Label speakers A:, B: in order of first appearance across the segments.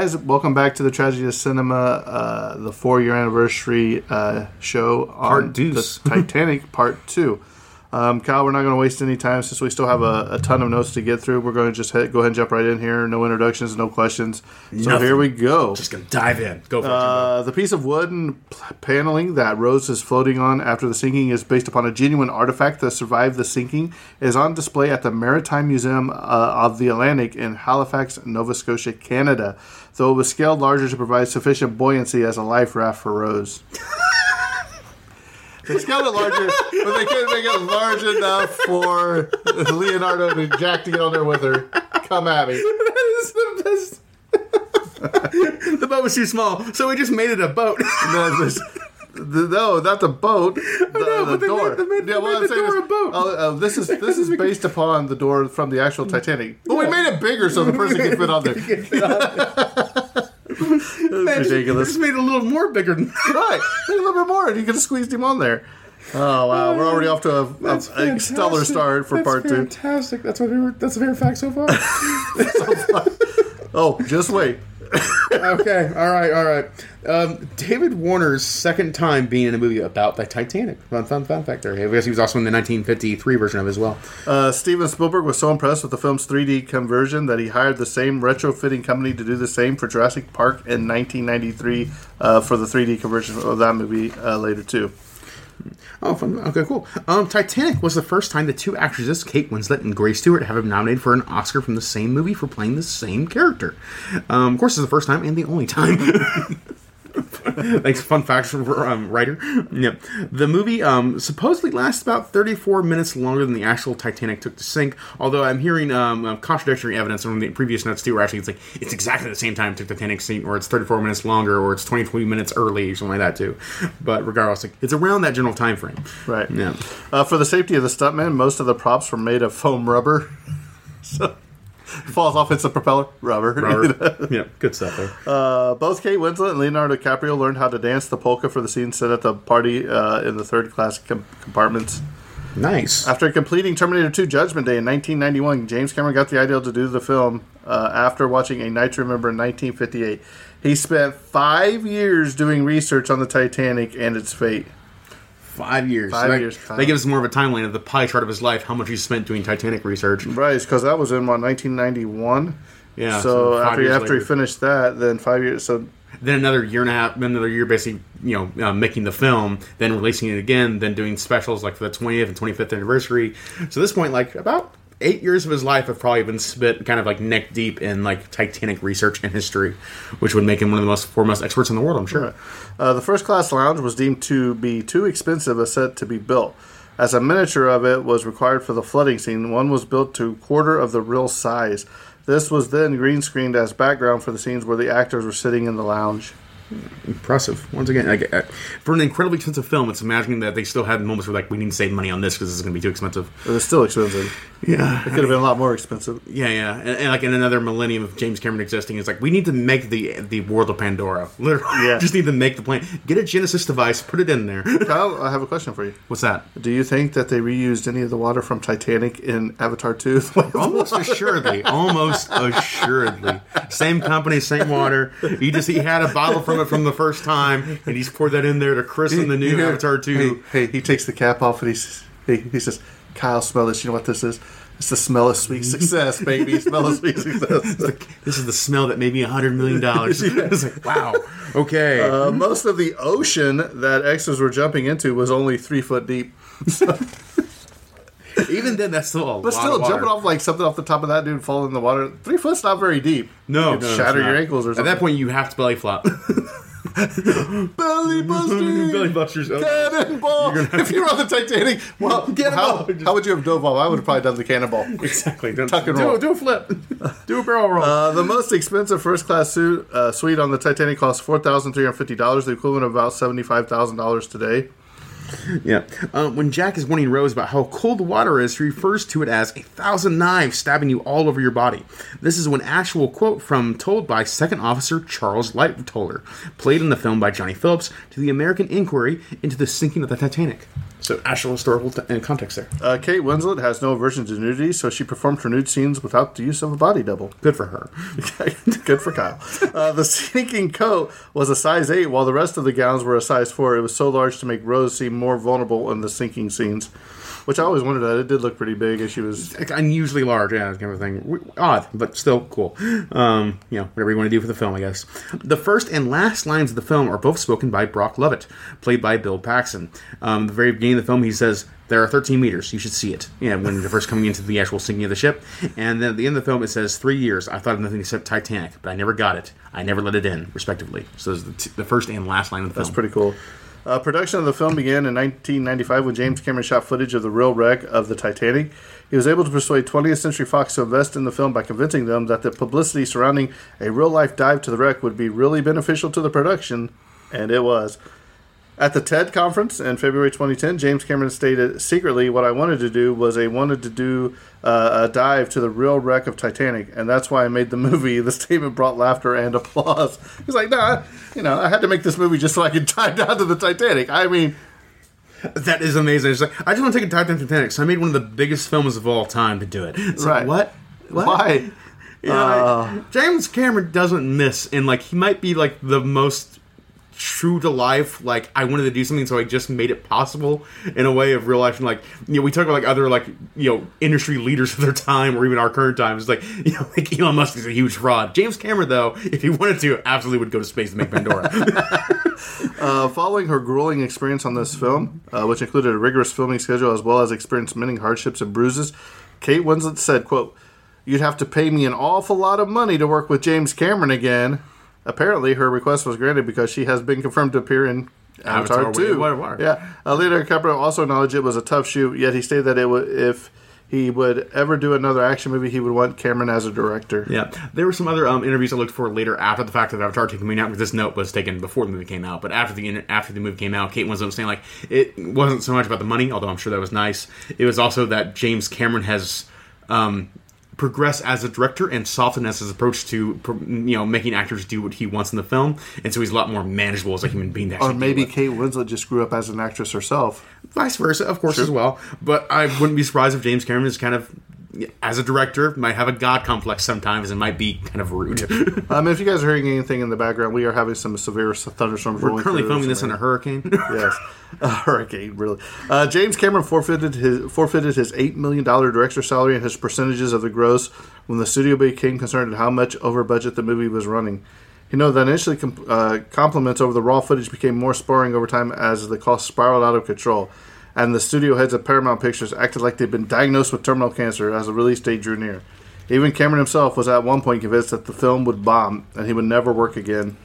A: Guys, welcome back to the Tragedy of Cinema, uh, the four-year anniversary uh, show on the Titanic Part Two. Um, Kyle, we're not going to waste any time since we still have a, a ton of notes to get through. We're going to just head, go ahead and jump right in here. No introductions, no questions. So
B: Nothing.
A: here we go.
B: Just gonna dive in. Go for it.
A: Uh, the piece of wooden p- paneling that Rose is floating on after the sinking is based upon a genuine artifact that survived the sinking. It is on display at the Maritime Museum uh, of the Atlantic in Halifax, Nova Scotia, Canada, though it was scaled larger to provide sufficient buoyancy as a life raft for Rose. They scaled it larger, but they couldn't make it large enough for Leonardo to jack to get on there with her. Come at me.
B: that is the best. the boat was too small, so we just made it a boat.
A: No, this, the, no, not the boat. The,
B: know,
A: the
B: but they
A: door.
B: made- made- made
A: I'm
B: the
A: saying is-
B: a boat.
A: Oh, oh, this is this is based upon the door from the actual Titanic. But we made it bigger so the person can fit on there. That's ridiculous.
B: Just made it a little more bigger than
A: right, Maybe a little bit more, and you could have squeezed him on there. Oh wow, we're uh, already off to a, a, a stellar start for part two.
B: Fantastic. That's what that's a favorite fact so far.
A: Oh, just wait.
B: Okay, all right, all right. Um, David Warner's second time being in a movie about the Titanic. Fun, fun, fun fact there. I guess he was also in the 1953 version of it as well.
A: Uh, Steven Spielberg was so impressed with the film's 3D conversion that he hired the same retrofitting company to do the same for Jurassic Park in 1993 uh, for the 3D conversion of that movie uh, later too.
B: Oh, fun. Okay, cool. Um, Titanic was the first time the two actresses, Kate Winslet and Grace Stuart, have been nominated for an Oscar from the same movie for playing the same character. Um, of course, it's the first time and the only time. Thanks, fun facts for um, writer. Yeah, the movie um, supposedly lasts about 34 minutes longer than the actual Titanic took to sink. Although I'm hearing um, uh, contradictory evidence from the previous notes too, where actually it's like it's exactly the same time it took Titanic to sink, or it's 34 minutes longer, or it's 23 minutes early, or something like that too. But regardless, like, it's around that general time frame.
A: Right.
B: Yeah.
A: Uh, for the safety of the stuntmen, most of the props were made of foam rubber. so falls off, hits the propeller. Rubber.
B: Yeah, good stuff there.
A: Uh, both Kate Winslet and Leonardo DiCaprio learned how to dance the polka for the scene set at the party uh, in the third class com- compartments.
B: Nice.
A: After completing Terminator 2 Judgment Day in 1991, James Cameron got the idea to do the film uh, after watching A Night to Remember in 1958. He spent five years doing research on the Titanic and its fate.
B: Five years.
A: Five
B: that,
A: years.
B: That gives us more of a timeline of the pie chart of his life, how much he spent doing Titanic research.
A: Right, because that was in what 1991.
B: Yeah.
A: so,
B: five
A: after after he finished that, then five years. So
B: then another year and a half, then another year basically, you know, uh, making the film, then releasing it again, then doing specials like for the 20th and 25th anniversary. So at this point, like about eight years of his life have probably been spent kind of like neck deep in like Titanic research and history, which would make him one of the most foremost experts in the world, I'm sure.
A: Uh, the first class lounge was deemed to be too expensive a set to be built. As a miniature of it was required for the flooding scene, one was built to quarter of the real size. This was then green screened as background for the scenes where the actors were sitting in the lounge.
B: Impressive. Once again, like, uh, for an incredibly expensive film, it's imagining that they still had moments where like we need to save money on this because this is going to be too expensive.
A: But it's still expensive.
B: Yeah,
A: It could have been a lot more expensive.
B: Yeah, yeah, and, and like in another millennium of James Cameron existing, it's like we need to make the the world of Pandora. Literally,
A: Yeah.
B: just need to make the plane. Get a Genesis device, put it in there.
A: Kyle, I have a question for you.
B: What's that?
A: Do you think that they reused any of the water from Titanic in Avatar 2?
B: Almost assuredly, almost assuredly, same company, same water. He just he had a bottle from from it from the first time, and he's poured that in there to christen the new Avatar two.
A: Hey, hey, he takes the cap off and he says, he, he says, Kyle, smell this. You know what this is? It's the smell of sweet success, baby. smell of sweet success.
B: This is the smell that made me a hundred million dollars. It's like, wow. Okay.
A: Uh, most of the ocean that extras were jumping into was only three foot deep.
B: Even then, that's still a
A: But still, jumping off like something off the top of that dude falling in the water, three foot's not very deep.
B: No,
A: You could
B: no,
A: shatter
B: it's
A: your
B: not.
A: ankles or something.
B: At
A: something.
B: that point, you have to belly flop.
A: belly busting.
B: belly busters. Oh.
A: Cannonball! if you were on the Titanic, well, how,
B: Cannonball.
A: how would you have dove off? I would have probably done the cannonball.
B: Exactly. Don't,
A: Tuck and
B: do,
A: roll.
B: do a flip. do a barrel roll.
A: Uh, the most expensive first class suit uh, suite on the Titanic cost four thousand three hundred fifty dollars, the equivalent of about seventy five thousand dollars today.
B: Yeah. Um, when Jack is warning Rose about how cold the water is, he refers to it as a thousand knives stabbing you all over your body. This is an actual quote from told by Second Officer Charles Lightoller, played in the film by Jonny Phillips, to the American inquiry into the sinking of the Titanic. So, actual historical t- uh, context there.
A: Uh, Kate Winslet has no aversion to nudity, so she performed her nude scenes without the use of a body double.
B: Good for her.
A: Good for Kyle. Uh, the sinking coat was a size 8, while the rest of the gowns were a size 4. It was so large to make Rose seem more vulnerable in the sinking scenes, which I always wondered that. It did look pretty big as she was.
B: Unusually large, yeah, kind of thing. Odd, but still cool. Um, you know, whatever you want to do for the film, I guess. The first and last lines of the film are both spoken by Brock Lovett, played by Bill Paxton. Um, the very beginning of the film, he says, "There are 13 meters. You should see it." Yeah, when they're first coming into the actual sinking of the ship, and then at the end of the film, it says, three years. I thought of nothing except Titanic, but I never got it. I never let it in, respectively." So, the, t- the first and last line of the film.
A: That's pretty cool. Uh, production of the film began in 1995 when James Cameron shot footage of the real wreck of the Titanic. He was able to persuade 20th Century Fox to invest in the film by convincing them that the publicity surrounding a real life dive to the wreck would be really beneficial to the production, and it was. At the TED conference in February 2010, James Cameron stated secretly, "What I wanted to do was I wanted to do uh, a dive to the real wreck of Titanic, and that's why I made the movie." The statement brought laughter and applause. He's like, "Nah, you know, I had to make this movie just so I could dive down to the Titanic." I mean,
B: That is amazing. It's like I just want to take a dive down Titanic, so I made one of the biggest films of all time to do it. It's like,
A: Right.
B: what? What?
A: why?
B: You know, like, James Cameron doesn't miss, and like he might be like the most true to life. Like I wanted to do something, so I just made it possible in a way of real life. And like you know, we talk about like other like you know industry leaders of their time or even our current time. It's like you know, like Elon Musk is a huge fraud. James Cameron, though, if he wanted to, absolutely would go to space to make Pandora.
A: Uh, following her grueling experience on this film, uh, which included a rigorous filming schedule as well as experienced many hardships and bruises, Kate Winslet said, "quote You'd have to pay me an awful lot of money to work with James Cameron again." Apparently, her request was granted because she has been confirmed to appear in Avatar,
B: Avatar,
A: 2.
B: of Water, Water.
A: Yeah. Uh, Leonardo DiCaprio also acknowledged it was a tough shoot, yet he stated that it would if he would ever do another action movie, he would want Cameron as a director.
B: Yeah, there were some other um, interviews I looked for later after the fact that Avatar 2 coming out. Because this note was taken before the movie came out, but after the after the movie came out, Kate Winslet was saying like it wasn't so much about the money, although I'm sure that was nice. It was also that James Cameron has um, progressed as a director and softened as his approach to you know making actors do what he wants in the film, and so he's a lot more manageable as a human being.
A: Or maybe. Kate Winslet just grew up as an actress herself.
B: vice versa, of course, as well. But I wouldn't be surprised if James Cameron is kind of. As a director, might have a god complex sometimes and might be kind of rude.
A: Um, if you guys are hearing anything in the background, we are having some severe thunderstorms.
B: We're currently filming this in a hurricane.
A: yes, a hurricane. Really, uh, James Cameron forfeited his forfeited his eight million dollar director salary and his percentages of the gross when the studio became concerned at how much over budget the movie was running. You know that initially com- uh, compliments over the raw footage became more sparring over time as the cost spiraled out of control, and the studio heads of Paramount Pictures acted like they'd been diagnosed with terminal cancer as the release date drew near. Even Cameron himself was at one point convinced that the film would bomb and he would never work again.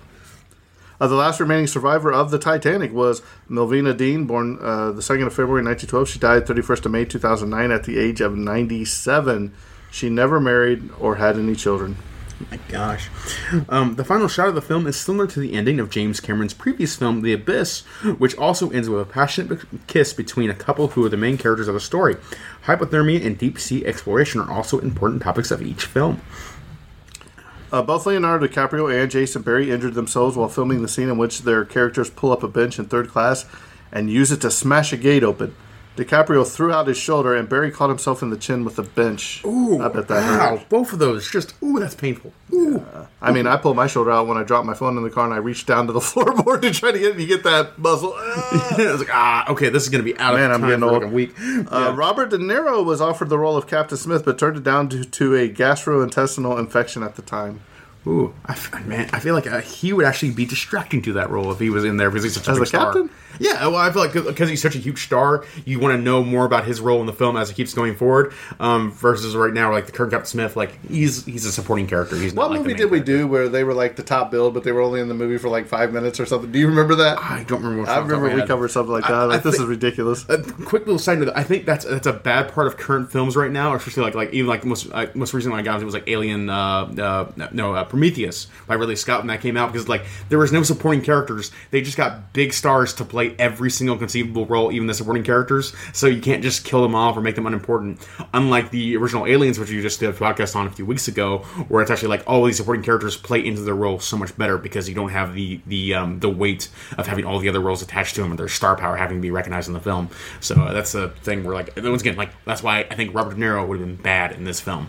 A: Uh, the last remaining survivor of the Titanic was Millvina Dean, born uh, the 2nd of February 1912. She died 31st of May 2009 at the age of 97. She never married or had any children.
B: My gosh. Um, the final shot of the film is similar to the ending of James Cameron's previous film, The Abyss, which also ends with a passionate kiss between a couple who are the main characters of the story. Hypothermia and deep sea exploration are also important topics of each film.
A: Uh, both Leonardo DiCaprio and Jason Barry injured themselves while filming the scene in which their characters pull up a bench in third class and use it to smash a gate open. DiCaprio threw out his shoulder, and Barry caught himself in the chin with a bench.
B: Ooh,
A: I bet that
B: wow,
A: hurt.
B: both of those just ooh, that's painful. Ooh,
A: I mean, I pulled my shoulder out when I dropped my phone in the car, and I reached down to the floorboard to try to get you get that muscle. Ah.
B: I was like, ah, okay, this is gonna be out
A: Man,
B: of
A: I'm
B: time
A: getting
B: for
A: old.
B: like a week.
A: Uh, Robert De Niro was offered the role of Captain Smith, but turned it down due to a gastrointestinal infection at the time.
B: Ooh, I f- man, I feel like uh, he would actually be distracting to that role if he was in there because he's such a
A: As
B: big
A: a
B: star.
A: captain?
B: Yeah, well, I feel like because he's such a huge star, you want to know more about his role in the film as it keeps going forward. Um, versus right now, like the current Captain Smith, like he's he's a supporting character. He's
A: What
B: like
A: movie did we do where they were like the top build, but they were only in the movie for like five minutes or something? Do you remember that?
B: I don't remember. What
A: I remember we covered something like that.
B: I- I
A: like this
B: thi-
A: is ridiculous.
B: A quick little side note. I think that's that's a bad part of current films right now, especially like like even like most uh, most recently I got it was like Alien, uh, uh, no uh, Prometheus by Ridley Scott when that came out because like there was no supporting characters. They just got big stars to play every single conceivable role, even the supporting characters. So you can't just kill them off or make them unimportant. Unlike the original Aliens, which you just did a podcast on a few weeks ago, where it's actually like all these supporting characters play into their role so much better because you don't have the the um, the weight of having all the other roles attached to them and their star power having to be recognized in the film. So uh, that's the thing where like once again like that's why I think Robert De Niro would have been bad in this film.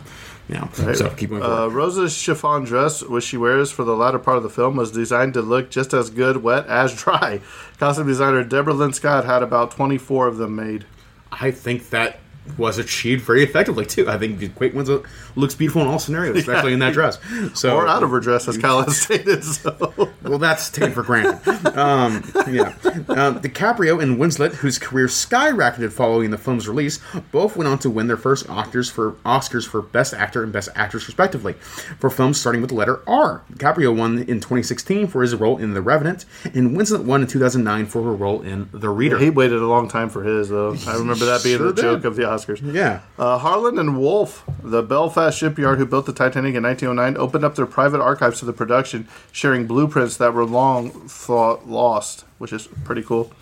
B: You know, so keep moving
A: Uh. Rosa's chiffon dress, which she wears for the latter part of the film, was designed to look just as good wet as dry. Costume designer Deborah Lynn Scott had about 24 of them made.
B: I think that was achieved very effectively too. I think Kate Winslet looks beautiful in all scenarios, especially in that dress. So
A: Or out of her dress, as Kyle has stated. So.
B: Well, that's taken for granted. Um, yeah. Um, DiCaprio and Winslet, whose career skyrocketed following the film's release, both went on to win their first Oscars for Oscars for Best Actor and Best Actress, respectively, for films starting with the letter R. DiCaprio won in 2016 for his role in The Revenant, and Winslet won in 2009 for her role in The Reader.
A: He waited a long time for his, though. I remember that being
B: Sure
A: the joke
B: did.
A: of the Oscars.
B: yeah.
A: Uh, Harland and Wolff, the Belfast shipyard who built the Titanic in 1909, opened up their private archives to the production, sharing blueprints that were long thought lost, which is pretty cool.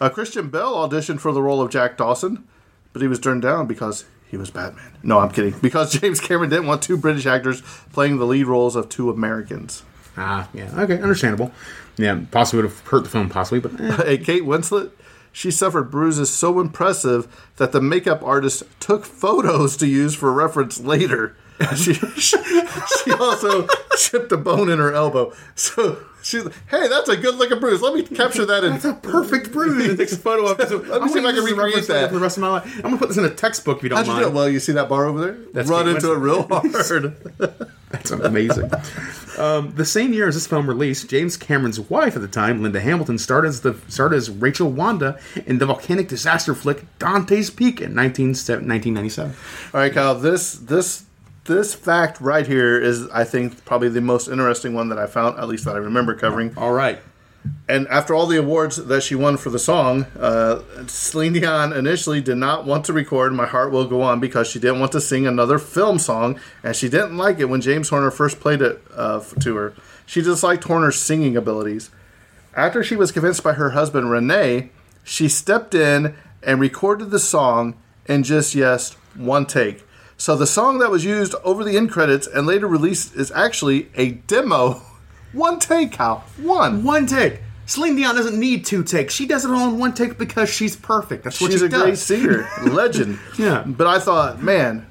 A: Uh, Christian Bale auditioned for the role of Jack Dawson, but he was turned down because he was Batman. No, I'm kidding. Because James Cameron didn't want two British actors playing the lead roles of two Americans.
B: Ah, yeah. Okay, understandable. Yeah, possibly would have hurt the film, possibly, but eh.
A: Hey, Kate Winslet, she suffered bruises so impressive that the makeup artist took photos to use for reference later. She, she, she also chipped a bone in her elbow. So she's like, hey, that's a good looking bruise. Let me capture that in.
B: That's a perfect bruise. Takes a photo of it. So
A: Let me see if I can recreate that.
B: for the rest of my life. I'm gonna put this in a textbook if you don't
A: How'd you
B: mind.
A: do? Well, you see that bar over there?
B: That's
A: Run into it real hard.
B: That's amazing. um, the same year as this film released, James Cameron's wife at the time, Linda Hamilton, started as the started as Rachel Wando in the volcanic disaster flick Dante's Peak in 19, 1997.
A: All right, Kyle. This this this fact right here is, I think, probably the most interesting one that I found, at least that I remember covering.
B: All right.
A: And after all the awards that she won for the song, uh, Celine Dion initially did not want to record "My Heart Will Go On" because she didn't want to sing another film song, and she didn't like it when James Horner first played it uh, to her. She disliked Horner's singing abilities. After she was convinced by her husband Renee, she stepped in and recorded the song in just yes one take. So the song that was used over the end credits and later released is actually a demo. One take, Kyle. One.
B: One take. Celine Dion doesn't need two takes. She does it all in one take because she's perfect. That's what
A: She's
B: she
A: a
B: does.
A: great singer, legend.
B: Yeah.
A: But I thought, man,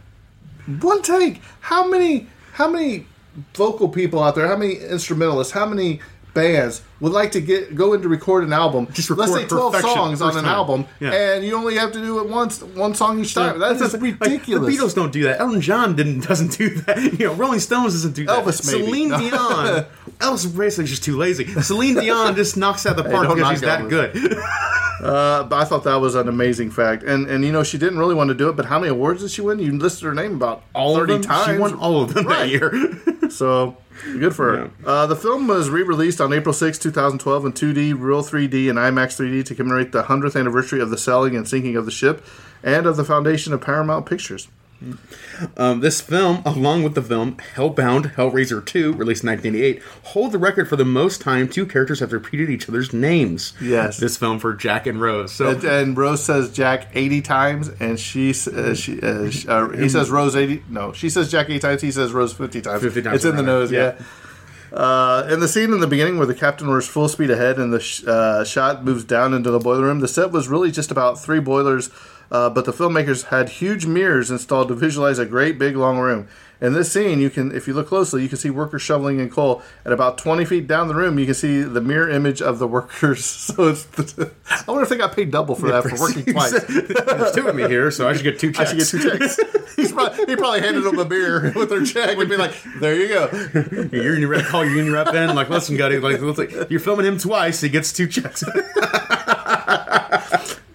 A: one take. How many? How many vocal people out there? How many instrumentalists? How many bands would like to get go in to record an album?
B: Just
A: let's say twelve songs on an
B: time.
A: album,
B: Yeah.
A: and you only have to do it once, one song each time. That's just
B: like,
A: ridiculous.
B: the Beatles don't do that. Elton John didn't doesn't do that. You know, Rolling Stones doesn't do that.
A: Elvis maybe.
B: Celine
A: No.
B: Dion. Elvis basically just too lazy. Celine Dion just knocks out the park
A: don't
B: because she's that good.
A: Uh, but I thought that was an amazing fact, and and you know she didn't really want to do it, but how many awards did she win? You listed her name about
B: All
A: thirty times.
B: She won all of them that year.
A: So good for her. Uh, the film was re-released on April 6, 2012 in 2D, Real 3D, and IMAX 3D to commemorate the 100th anniversary of the sailing and sinking of the ship and of the foundation of Paramount Pictures.
B: Um, this film, along with the film Hellbound Hellraiser 2, released in 1988, hold the record for the most time two characters have repeated each other's names.
A: Yes.
B: This film for Jack and Rose. So
A: And, and Rose says Jack 80 times, and she, uh, she uh, uh, he says Rose 80. No, she says Jack 80 times. He says Rose 50 times.
B: 50 times,
A: It's in the nose.
B: Yeah.
A: Yeah. Uh, in the scene in the beginning where the captain orders full speed ahead and the sh- uh, shot moves down into the boiler room, the set was really just about three boilers, uh, but the filmmakers had huge mirrors installed to visualize a great big long room. In this scene, you can, if you look closely, you can see workers shoveling in coal. At about 20 feet down the room, you can see the mirror image of the workers. So it's, I wonder if they got paid double for that for working twice.
B: There's two of me here, so I should get two checks.
A: I should get two checks. He's probably, he probably handed them a beer with their check and be like, "There you go."
B: Your union rep, call your union rep in. Like, listen, Gutty, like, like, you're filming him twice. He gets two checks.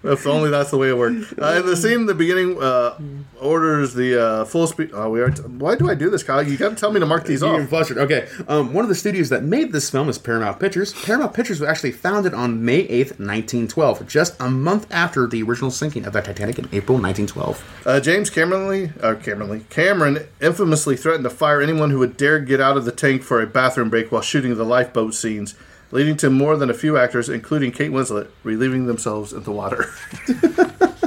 A: If only that's the way it worked. Uh, in the scene in the beginning, uh, orders the uh, full speed. Oh, we are. T- Why do I do this, Kyle? You got to tell me to mark these off.
B: flustered. Okay. Um, one of the studios that made this film is Paramount Pictures. Paramount Pictures was actually founded on May 8th, 1912, just a month after the original sinking of the Titanic in April 1912.
A: Uh, James Cameron, uh, Cameron, Cameron infamously threatened to fire anyone who would dare get out of the tank for a bathroom break while shooting the lifeboat scenes, leading to more than a few actors, including Kate Winslet, relieving themselves in the water.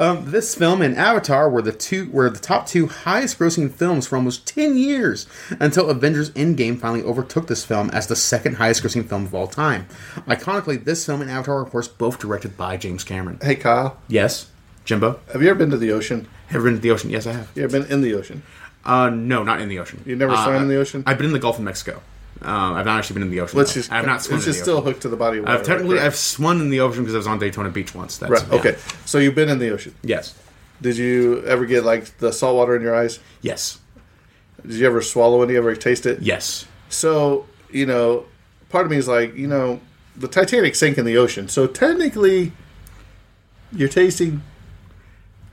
B: Um, this film and Avatar were the two were the top two highest grossing films for almost 10 years until Avengers Endgame finally overtook this film as the second highest grossing film of all time. Iconically, this film and Avatar, were of course, both directed by James Cameron.
A: hey, Kyle,
B: Yes, Jimbo.
A: have you ever been to the ocean?
B: Have you been to the ocean? Yes, I have.
A: You ever been in the ocean?
B: Uh, no, not in the ocean.
A: You never
B: uh,
A: swam in the ocean?
B: I've been in the Gulf of Mexico. Um, I've not actually been in the ocean.
A: Let's
B: though.
A: just.
B: I've not swum
A: It's just still
B: ocean.
A: hooked to the body of water.
B: I've technically
A: right?
B: I've swum in the ocean because I was on Daytona Beach once. That's
A: Right.
B: yeah.
A: Okay. So you've been in the ocean.
B: Yes.
A: Did you ever get like the salt water in your eyes?
B: Yes.
A: Did you ever swallow any? Ever taste it?
B: Yes.
A: So you know, part of me is like, you know, the Titanic sank in the ocean, so technically, you're tasting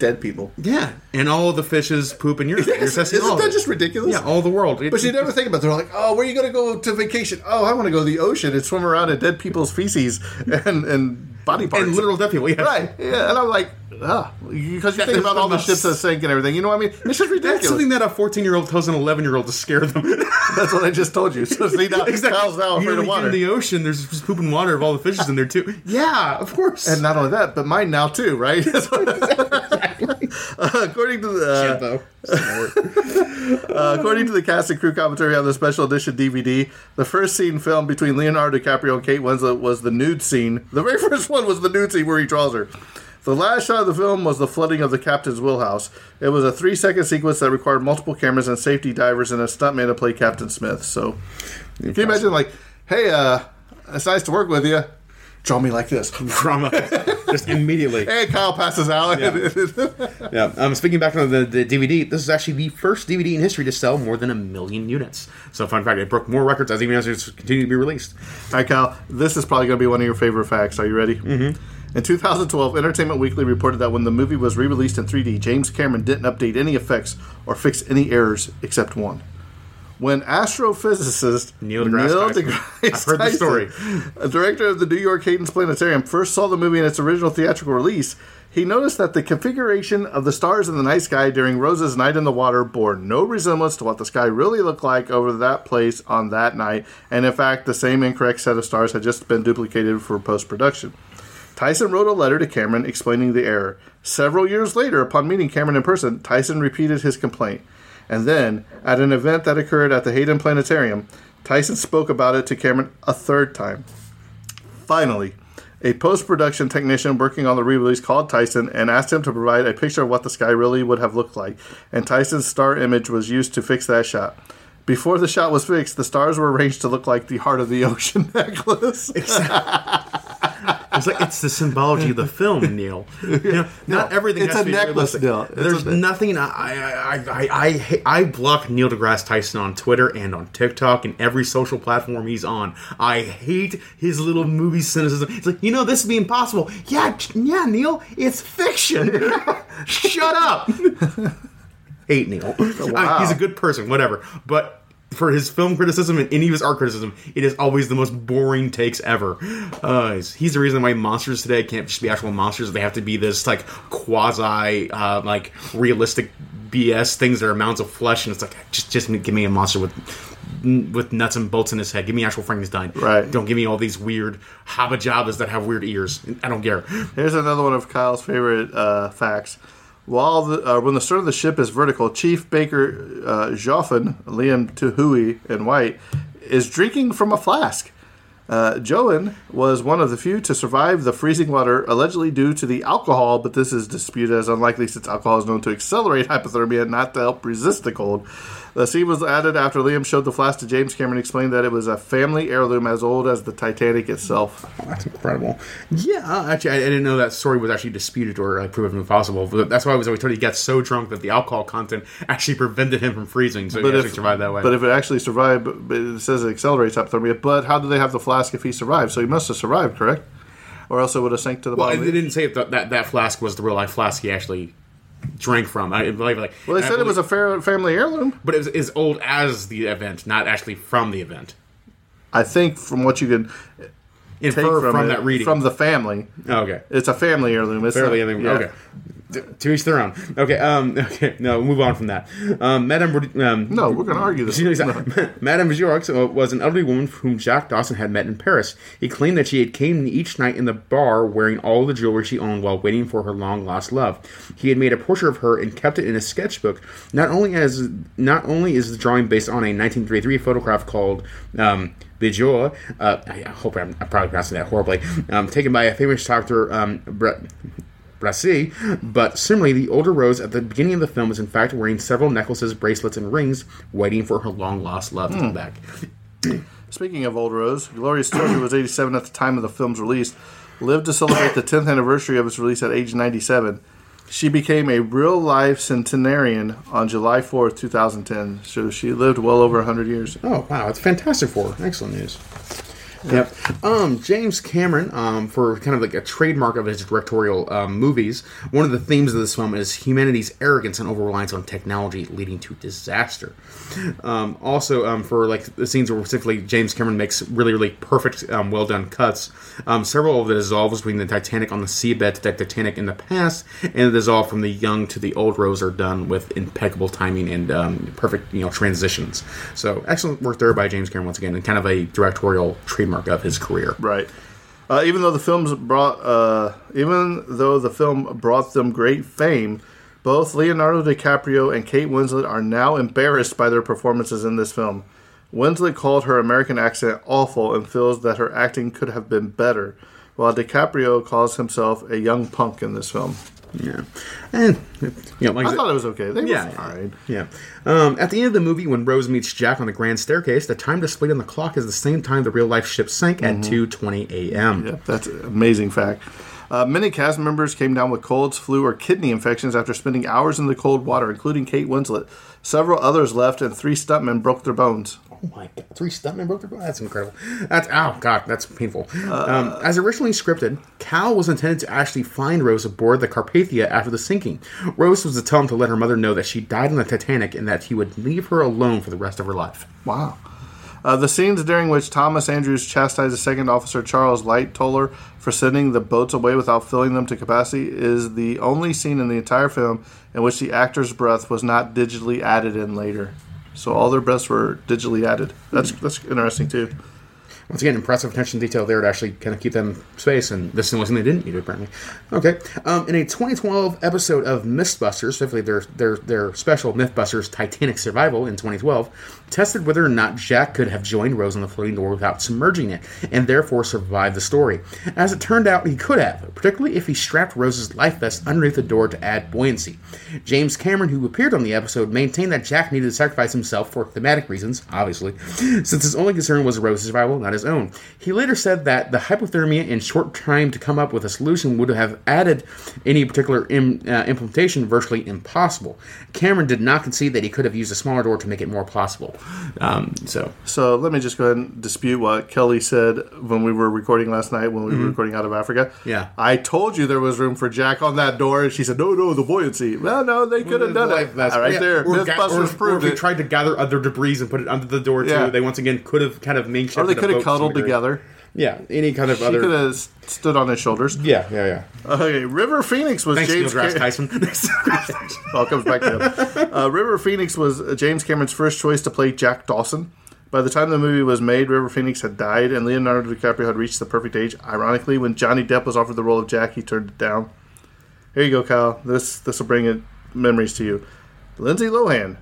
A: dead people.
B: Yeah. And all the fishes poop in your you're
A: Isn't that just ridiculous?
B: Yeah, all the world. It-
A: But you never think about. It. They're like, oh, where are you going to go to vacation? Oh, I want to go to the ocean and swim around in dead people's feces and and body parts.
B: and literal death people. Yeah.
A: right? Yeah, and I'm like, ah, because you think about all the ships that sank and everything. You know what I mean? It's just ridiculous.
B: That's something that a 14 year old tells an 11 year old to scare them.
A: That's what I just told you. So see now, Kyle's now afraid of water.
B: in the ocean. There's just pooping water of all the fishes in there too. Yeah, of course.
A: And not only that, but mine now too, right? Uh, according to the uh, uh, according to the cast and crew commentary on the special edition DVD, the first scene filmed between Leonardo DiCaprio and Kate Winslet was the nude scene. The very first one was the nude scene where he draws her. The last shot of the film was the flooding of the captain's wheelhouse. It was a three-second sequence that required multiple cameras and safety divers and a stuntman to play Captain Smith. So, can you imagine, like, hey, uh, it's nice to work with you. Draw me like this.
B: Drama. just immediately.
A: Hey, Kyle passes out.
B: Yeah. Um, speaking back on the, the DVD, this is actually the first DVD in history to sell more than a million units. So, fun fact, it broke more records as even as it's continued to be released.
A: All right, Kyle, this is probably going to be one of your favorite facts. Are you ready? Mm-hmm. In 2012, Entertainment Weekly reported that when the movie was re released in 3D, James Cameron didn't update any effects or fix any errors except one. When astrophysicist
B: Neil deGrasse Tyson.
A: deGrasse
B: I've heard the story.
A: a director of the New York Hayden's Planetarium, first saw the movie in its original theatrical release, he noticed that the configuration of the stars in the night sky during Rose's night in the water bore no resemblance to what the sky really looked like over that place on that night, and in fact, the same incorrect set of stars had just been duplicated for post production. Tyson wrote a letter to Cameron explaining the error. Several years later, upon meeting Cameron in person, Tyson repeated his complaint. And then, at an event that occurred at the Hayden Planetarium, Tyson spoke about it to Cameron a third time. Finally, a post production technician working on the re release called Tyson and asked him to provide a picture of what the sky really would have looked like, and Tyson's star image was used to fix that shot. Before the shot was fixed, the stars were arranged to look like the heart of the ocean necklace.
B: It's like it's the symbology of the film, Neil. You know, not everything.
A: it's
B: has
A: a
B: to be
A: necklace. Neil.
B: There's nothing. I I I I I, block Neil deGrasse Tyson on Twitter and on TikTok and every social platform he's on. I hate his little movie cynicism. It's like you know this would be impossible. Yeah, yeah, Neil, it's fiction. Shut up. hate Neil.
A: Wow.
B: Uh, he's a good person, whatever, but. For his film criticism and any of his art criticism, it is always the most boring takes ever. Uh, he's- the reason why monsters today can't just be actual monsters; they have to be this like quasi, uh, like realistic BS things that are mounds of flesh, and it's like just just give me a monster with with nuts and bolts in his head. Give me actual Frankenstein.
A: Right.
B: Don't give me all these weird habba jabbas that have weird ears. I don't care.
A: Here's another one of Kyle's favorite uh, facts. While the, uh, when the stern of the ship is vertical, Chief Baker uh, Joughin, Liam Tuohy, and White is drinking from a flask. Uh, Joan was one of the few to survive the freezing water, allegedly due to the alcohol, but this is disputed as unlikely since alcohol is known to accelerate hypothermia, not to help resist the cold. The scene was added after Liam showed the flask to James Cameron, and explained that it was a family heirloom as old as the Titanic itself.
B: That's incredible. Yeah, uh, actually, I, I didn't know that story was actually disputed or like, proven impossible. But that's why I was always told he got so drunk that the alcohol content actually prevented him from freezing, so he actually survived that way.
A: But if it actually survived, it says it accelerates hypothermia. But how do they have the flask if he survived? So he must have survived, correct? Or else it would have sank to the
B: well,
A: bottom.
B: they didn't say if that, that that flask was the real life flask he actually drank from. I believe like
A: well, they said it was a family heirloom.
B: but it was as old as the event, not actually from the event.
A: I think from what you can
B: Infer
A: from,
B: from,
A: it,
B: that reading.
A: from the family,
B: oh, okay.
A: it's a family heirloom. It's
B: I think,
A: yeah.
B: okay. To each their own. Okay, um, okay, no, move on from that. Um, Madame, um,
A: No, we're going to argue this.
B: Madame Bijoux uh, was an elderly woman whom Jack Dawson had met in Paris. He claimed that she had came each night in the bar wearing all the jewelry she owned while waiting for her long lost love. He had made a portrait of her and kept it in a sketchbook. Not only as not only is the drawing based on a 1933 photograph called um, Bijou, uh, I I hope I'm, I'm probably pronouncing that horribly, um, taken by a famous doctor, um, Bre- Brassaï, but similarly, the older Rose at the beginning of the film is in fact wearing several necklaces, bracelets, and rings, waiting for her long lost love to come hmm. back.
A: Speaking of Old Rose, Gloria Stuart, who was 87 at the time of the film's release, lived to celebrate the 10th anniversary of its release at age 97. She became a real life centenarian on July 4th, 2010. So she lived well over 100 years.
B: Oh wow, it's fantastic for her. Excellent news. Yep. Um, James Cameron, um, for kind of like a trademark of his directorial um, movies, one of the themes of this film is humanity's arrogance and over reliance on technology leading to disaster. Um, also, um, for like the scenes where specifically James Cameron makes really, really perfect, um, well done cuts. Several of the dissolves between the Titanic on the seabed to the Titanic in the past, and the dissolve from the young to the old Rose are done with impeccable timing and perfect, you know, transitions. So excellent work there by James Cameron once again, and kind of a directorial trademark of his career.
A: Right. Uh, even though the films brought, uh, even though the film brought them great fame, both Leonardo DiCaprio and Kate Winslet are now embarrassed by their performances in this film. Winslet called her American accent awful and feels that her acting could have been better, while DiCaprio calls himself a young punk in this film.
B: Yeah, and you know, like I
A: thought it was okay. They
B: Yeah.
A: were fine.
B: Yeah. Um, at the end of the movie, when Rose meets Jack on the grand staircase, the time displayed on the clock is the same time the real life ship sank at 2:20 a.m.
A: Yep, that's an amazing fact. Uh, many cast members came down with colds, flu, or kidney infections after spending hours in the cold water, including Kate Winslet. Several others left, and three stuntmen broke their bones.
B: Oh my god! Three stuntmen broke their bone. That's incredible. That's oh god, that's painful.
A: Uh,
B: um, as originally scripted, Cal was intended to actually find Rose aboard the Carpathia after the sinking. Rose was to tell him to let her mother know that she died on the Titanic and that he would leave her alone for the rest of her life.
A: Wow. Uh, the scenes during which Thomas Andrews chastises second officer Charles Lightoller for sending the boats away without filling them to capacity is the only scene in the entire film in which the actor's breath was not digitally added in later. So all their breaths were digitally added. That's that's interesting too.
B: Once again, impressive attention to detail there to actually kind of keep them in space, and this is the only thing they didn't need, to apparently. Okay. Um, in a 2012 episode of Mythbusters, specifically their, their, their special Mythbusters Titanic Survival in 2012, tested whether or not Jack could have joined Rose on the floating door without submerging it, and therefore survived the story. As it turned out, he could have, particularly if he strapped Rose's life vest underneath the door to add buoyancy. James Cameron, who appeared on the episode, maintained that Jack needed to sacrifice himself for thematic reasons, obviously, since his only concern was Rose's survival, not his own. He later said that the hypothermia and short time to come up with a solution would have added any particular Im, uh, implementation virtually impossible. Cameron did not concede that he could have used a smaller door to make it more Um, so,
A: So let me just go ahead and dispute what Kelly said when we were recording last night when we were recording out of Africa.
B: Yeah.
A: I told you there was room for Jack on that door, and she said, "No, no, the buoyancy." Well, no, they could have done it. Right
B: yeah.
A: there,
B: Or, ga-
A: MythBusters
B: or, or
A: proved
B: they
A: it.
B: tried to gather other debris and put it under the door too.
A: Yeah.
B: They once again could have kind of made
A: or they could have cuddled together.
B: Yeah, any kind of
A: He
B: other.
A: could have stood on his shoulders.
B: Yeah, yeah, yeah.
A: Okay, River Phoenix was
B: Thanks,
A: James.
B: deGrasse
A: Ca-
B: Tyson.
A: all comes back to him. Uh, River Phoenix was uh, James Cameron's first choice to play Jack Dawson. By the time the movie was made, River Phoenix had died, and Leonardo DiCaprio had reached the perfect age. Ironically, when Johnny Depp was offered the role of Jack, he turned it down. Here you go, Kyle. This this will bring it memories to you. Lindsay Lohan,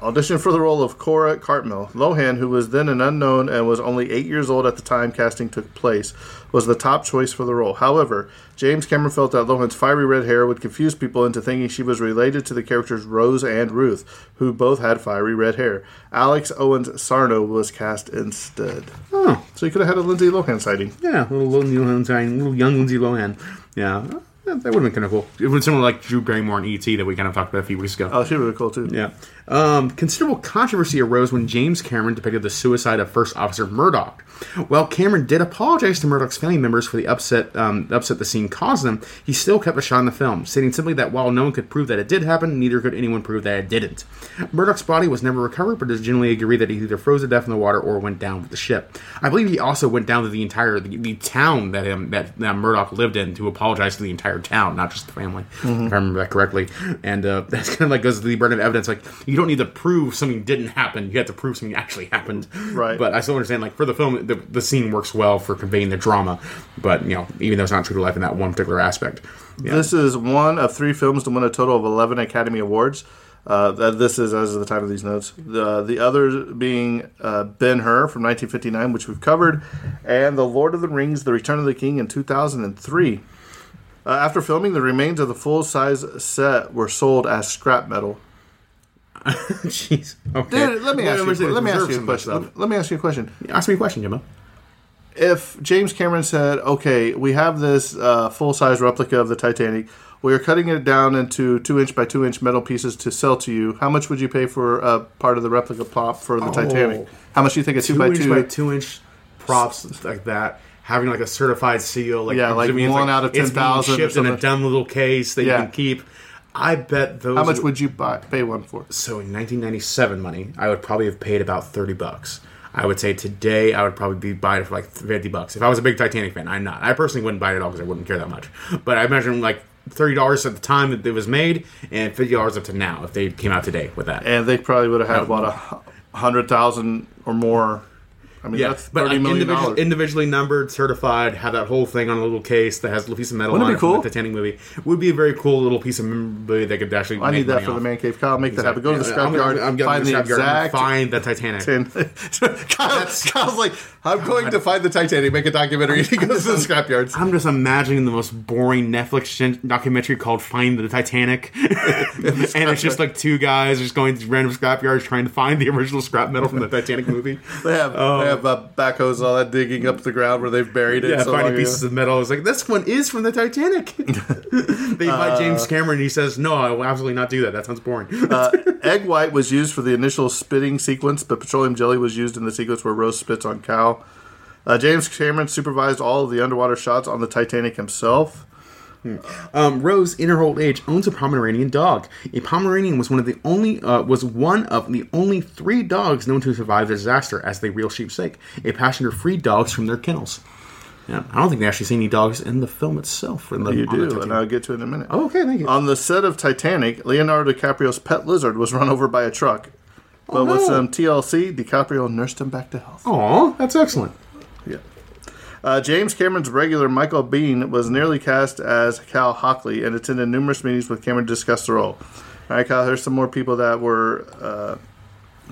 A: Auditioned for the role of Cora Cartmell. Lohan, who was then an unknown and was only eight years old at the time casting took place, was the top choice for the role. However, James Cameron felt that Lohan's fiery red hair would confuse people into thinking she was related to the characters Rose and Ruth, who both had fiery red hair. Alex Owens Sarno was cast instead.
B: Oh,
A: So you could have had a Lindsay Lohan sighting.
B: yeah, little, little Lohan, sighting, little young Lindsay Lohan. Yeah, that would have been kind of cool. It was similar like Drew Barrymore and E.T. that we kind of talked about a few weeks ago.
A: Oh, she would have been cool too.
B: Yeah. Um, considerable controversy arose when James Cameron depicted the suicide of First Officer Murdoch. While Cameron did apologize to Murdoch's family members for the upset, um, upset the scene caused them, he still kept a shot in the film, stating simply that while no one could prove that it did happen, neither could anyone prove that it didn't. Murdoch's body was never recovered, but it is generally agreed that he either froze to death in the water or went down with the ship. I believe he also went down to the entire the, the town that him that, that Murdoch lived in to apologize to the entire town, not just the family, if I remember that correctly. And uh, that's kind of like goes to the burden of evidence. Like you don't need to prove something didn't happen; you have to prove something actually happened.
A: Right.
B: But I still understand. Like for the film, the, the scene works well for conveying the drama. But you know, even though it's not true to life in that one particular aspect. Yeah.
A: This is one of three films to win a total of 11 Academy Awards. Uh, that this is as of the time of these notes. The the other being uh, Ben Hur from 1959, which we've covered, and The Lord of the Rings: The Return of the King in 2003. Uh, after filming, the remains of the full size set were sold as scrap metal.
B: Jeez. Okay.
A: Dude, let me ask
B: Well,
A: you. Let me ask you a
B: some of that
A: question. Let, let me ask you a question.
B: Ask me a question, Jimbo.
A: if James Cameron said, "Okay, we have this uh, full size replica of the Titanic. We are cutting it down into two inch by two inch metal pieces to sell to you. How much would you pay for a part of the replica prop for the Titanic? How much do you think a two,
B: two
A: by two?
B: by two inch props like that, having like a certified seal, like
A: Yeah, like
B: I mean, it's
A: one out of 10,000 or
B: shipped in a dumb little case that
A: Yeah.
B: you can keep. I bet those.
A: How much would you buy pay one for?
B: so in 1997 money, I would probably have paid about 30 bucks. I would say today I would probably be buying it for like 50 bucks. If I was a big Titanic fan, I'm not. I personally wouldn't buy it at all because I wouldn't care that much. But I imagine like $30 at the time that it was made and $50 up to now if they came out today with that.
A: And they probably would have had about a hundred thousand or more. I mean,
B: Yeah,
A: that's
B: but
A: thirty million
B: individual,
A: dollars.
B: individually numbered, certified, have that whole thing on a little case that has a little piece of metal
A: Wouldn't
B: on
A: it be cool?
B: the Titanic movie. Would be a very cool little piece of memorabilia that could actually.
A: I need that for the man cave. Kyle, make that happen. Go to the
B: Yeah, I'm
A: scrapyard,
B: gonna- I'm going
A: find the
B: the. I'm
A: exact
B: find the Titanic.
A: Kyle, Kyle's like, I'm going to find the Titanic, make a documentary. He goes to the scrapyards.
B: I'm just imagining the most boring Netflix documentary called "Find the Titanic," and it's just like two guys just going to random scrapyards trying to find the original scrap metal from the Titanic movie.
A: They have they have uh, backhoes and all that digging up the ground where they've buried it.
B: Yeah,
A: so
B: finding pieces
A: ago.
B: of metal. I was like, this one is from the Titanic. they invite James Cameron, and he says, "No, I will absolutely not do that. That sounds boring."
A: Uh, egg white was used for the initial spitting sequence, but petroleum jelly was used in the sequence where Rose spits on Cal. Uh, James Cameron supervised all of the underwater shots on the Titanic himself.
B: Um, Rose, in her old age, owns a Pomeranian dog. A Pomeranian was one of the only uh, was one of the only three dogs known to survive the disaster as they real sheepsake. A passenger freed dogs from their kennels. Yeah, I don't think they actually see any dogs in the film itself. In the,
A: You
B: on the
A: do, and I'll get to it in a minute.
B: Oh, okay, thank you.
A: On the set of Titanic, Leonardo DiCaprio's pet lizard was run over by a truck. But with
B: no.
A: some TLC, DiCaprio nursed him back to health.
B: Aw, that's excellent.
A: Yeah. Uh, James Cameron's regular Michael Biehn was nearly cast as Cal Hockley and attended numerous meetings with Cameron to discuss the role. All right, Cal, here's some more people that were uh,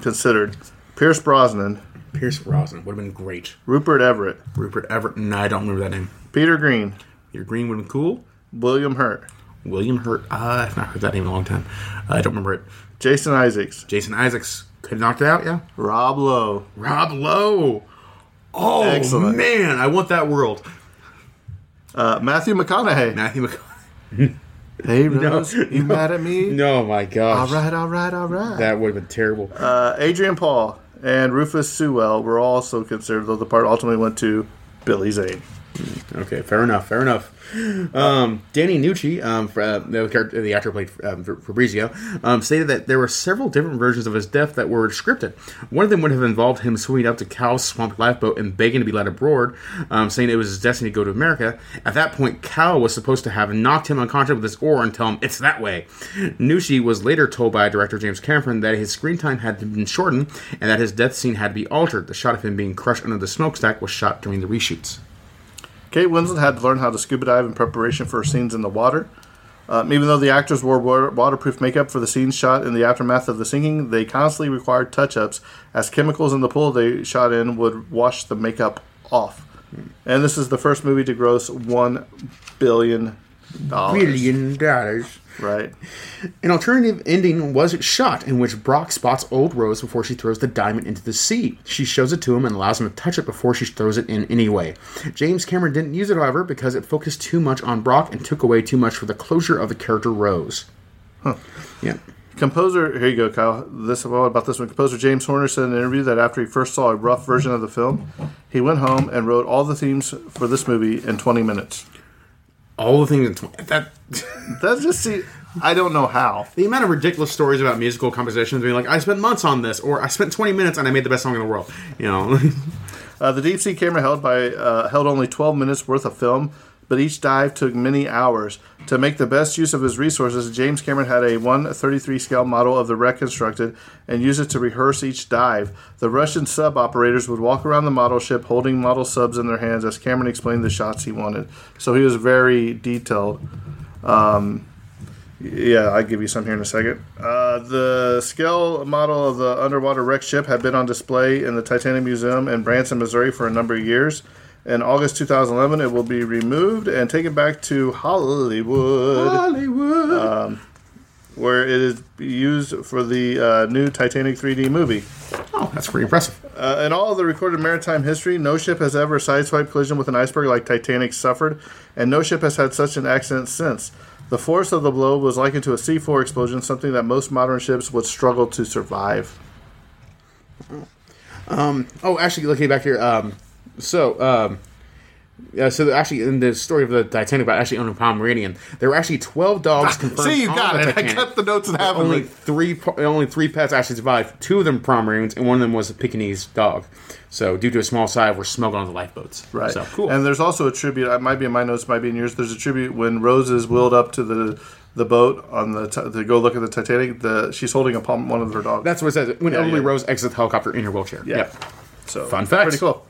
A: considered Pierce Brosnan,
B: Pierce Brosnan would have been great.
A: Rupert Everett,
B: Rupert Everett. No, I don't remember that name.
A: Peter Green,
B: Your Green would have been cool.
A: William Hurt,
B: William Hurt. Uh, I've not heard that name in a long time. I don't remember it.
A: Jason Isaacs,
B: Jason Isaacs could have knocked it out. Yeah.
A: Rob Lowe,
B: Rob Lowe. Oh
A: Excellent.
B: man, I want that world.
A: uh, Matthew McConaughey.
B: Matthew McConaughey.
A: Hey, Rose, you mad at me?
B: No, my gosh.
A: All right, all right, all right.
B: That would have been terrible.
A: Uh, Adrian Paul and Rufus Sewell were also considered, though the part ultimately went to Billy Zane.
B: Okay, fair enough. Fair enough. Um, Danny Nucci, um, for, uh, the actor played um, Fabrizio, um, stated that there were several different versions of his death that were scripted. One of them would have involved him swimming up to Cal's swamp lifeboat and begging to be let aboard, um, saying it was his destiny to go to America. At that point, Cal was supposed to have knocked him unconscious with his oar and tell him it's that way. Nucci was later told by director James Cameron that his screen time had been shortened and that his death scene had to be altered. The shot of him being crushed under the smokestack was shot during the reshoots.
A: Kate Winslet had to learn how to scuba dive in preparation for scenes in the water. Um, even though the actors wore wa- waterproof makeup for the scenes shot in the aftermath of the sinking, they constantly required touch ups as chemicals in the pool they shot in would wash the makeup off. And this is the first movie to gross $1 billion.
B: Billion dollars.
A: Right.
B: An alternative ending was shot in which Brock spots old Rose before she throws the diamond into the sea. She shows it to him and allows him to touch it before she throws it in anyway. James Cameron didn't use it, however, because it focused too much on Brock and took away too much for the closure of the character Rose. Huh. Yeah.
A: Composer, here you go, Kyle. This about this one. Composer James Horner said in an interview that after he first saw a rough version of the film, he went home and wrote all the themes for this movie in 20 minutes.
B: All the things in that
A: That's just see. I don't know how.
B: the amount of ridiculous stories about musical compositions being like I spent months on this or I spent 20 minutes and I made the best song in the world. You know.
A: Uh, the deep sea camera held by uh, held only 12 minutes worth of film, but each dive took many hours. To make the best use of his resources, James Cameron had a 133 scale model of the wreck constructed and used it to rehearse each dive. The Russian sub operators would walk around the model ship holding model subs in their hands as Cameron explained the shots he wanted. So he was very detailed. Um, yeah, I'll give you some here in a second. Uh, the scale model of the underwater wreck ship had been on display in the Titanic Museum in Branson, Missouri for a number of years. In August 2011, it will be removed and taken back to Hollywood,
B: Hollywood.
A: where it is used for the uh, new Titanic 3D movie.
B: oh, that's pretty impressive.
A: Uh, in all of the recorded maritime history, no ship has ever sideswiped collision with an iceberg like Titanic suffered, and no ship has had such an accident since. The force of the blow was likened to a C4 explosion, something that most modern ships would struggle to survive.
B: Oh, actually, looking back here, um, so um, yeah, so actually, in the story of the Titanic about actually owning a Pomeranian, there were actually twelve dogs confirmed.
A: See, you got it. I cut the notes in half.
B: Only
A: Only
B: three, only three pets actually survived. Two of them Pomeranians, and one of them was a Pekingese dog. So, due to a small size, were smuggled on the lifeboats.
A: right.
B: So cool.
A: And there's also a tribute. It might be in my notes, might be in yours. There's a tribute when Rose is wheeled up to the the boat on the t- to go look at the Titanic. The she's holding a palm one of her dogs.
B: That's what it says. When
A: Yeah,
B: Emily
A: yeah.
B: Rose exits the helicopter in her wheelchair.
A: Yeah.
B: Yep.
A: So
B: Fun fact.
A: Pretty cool.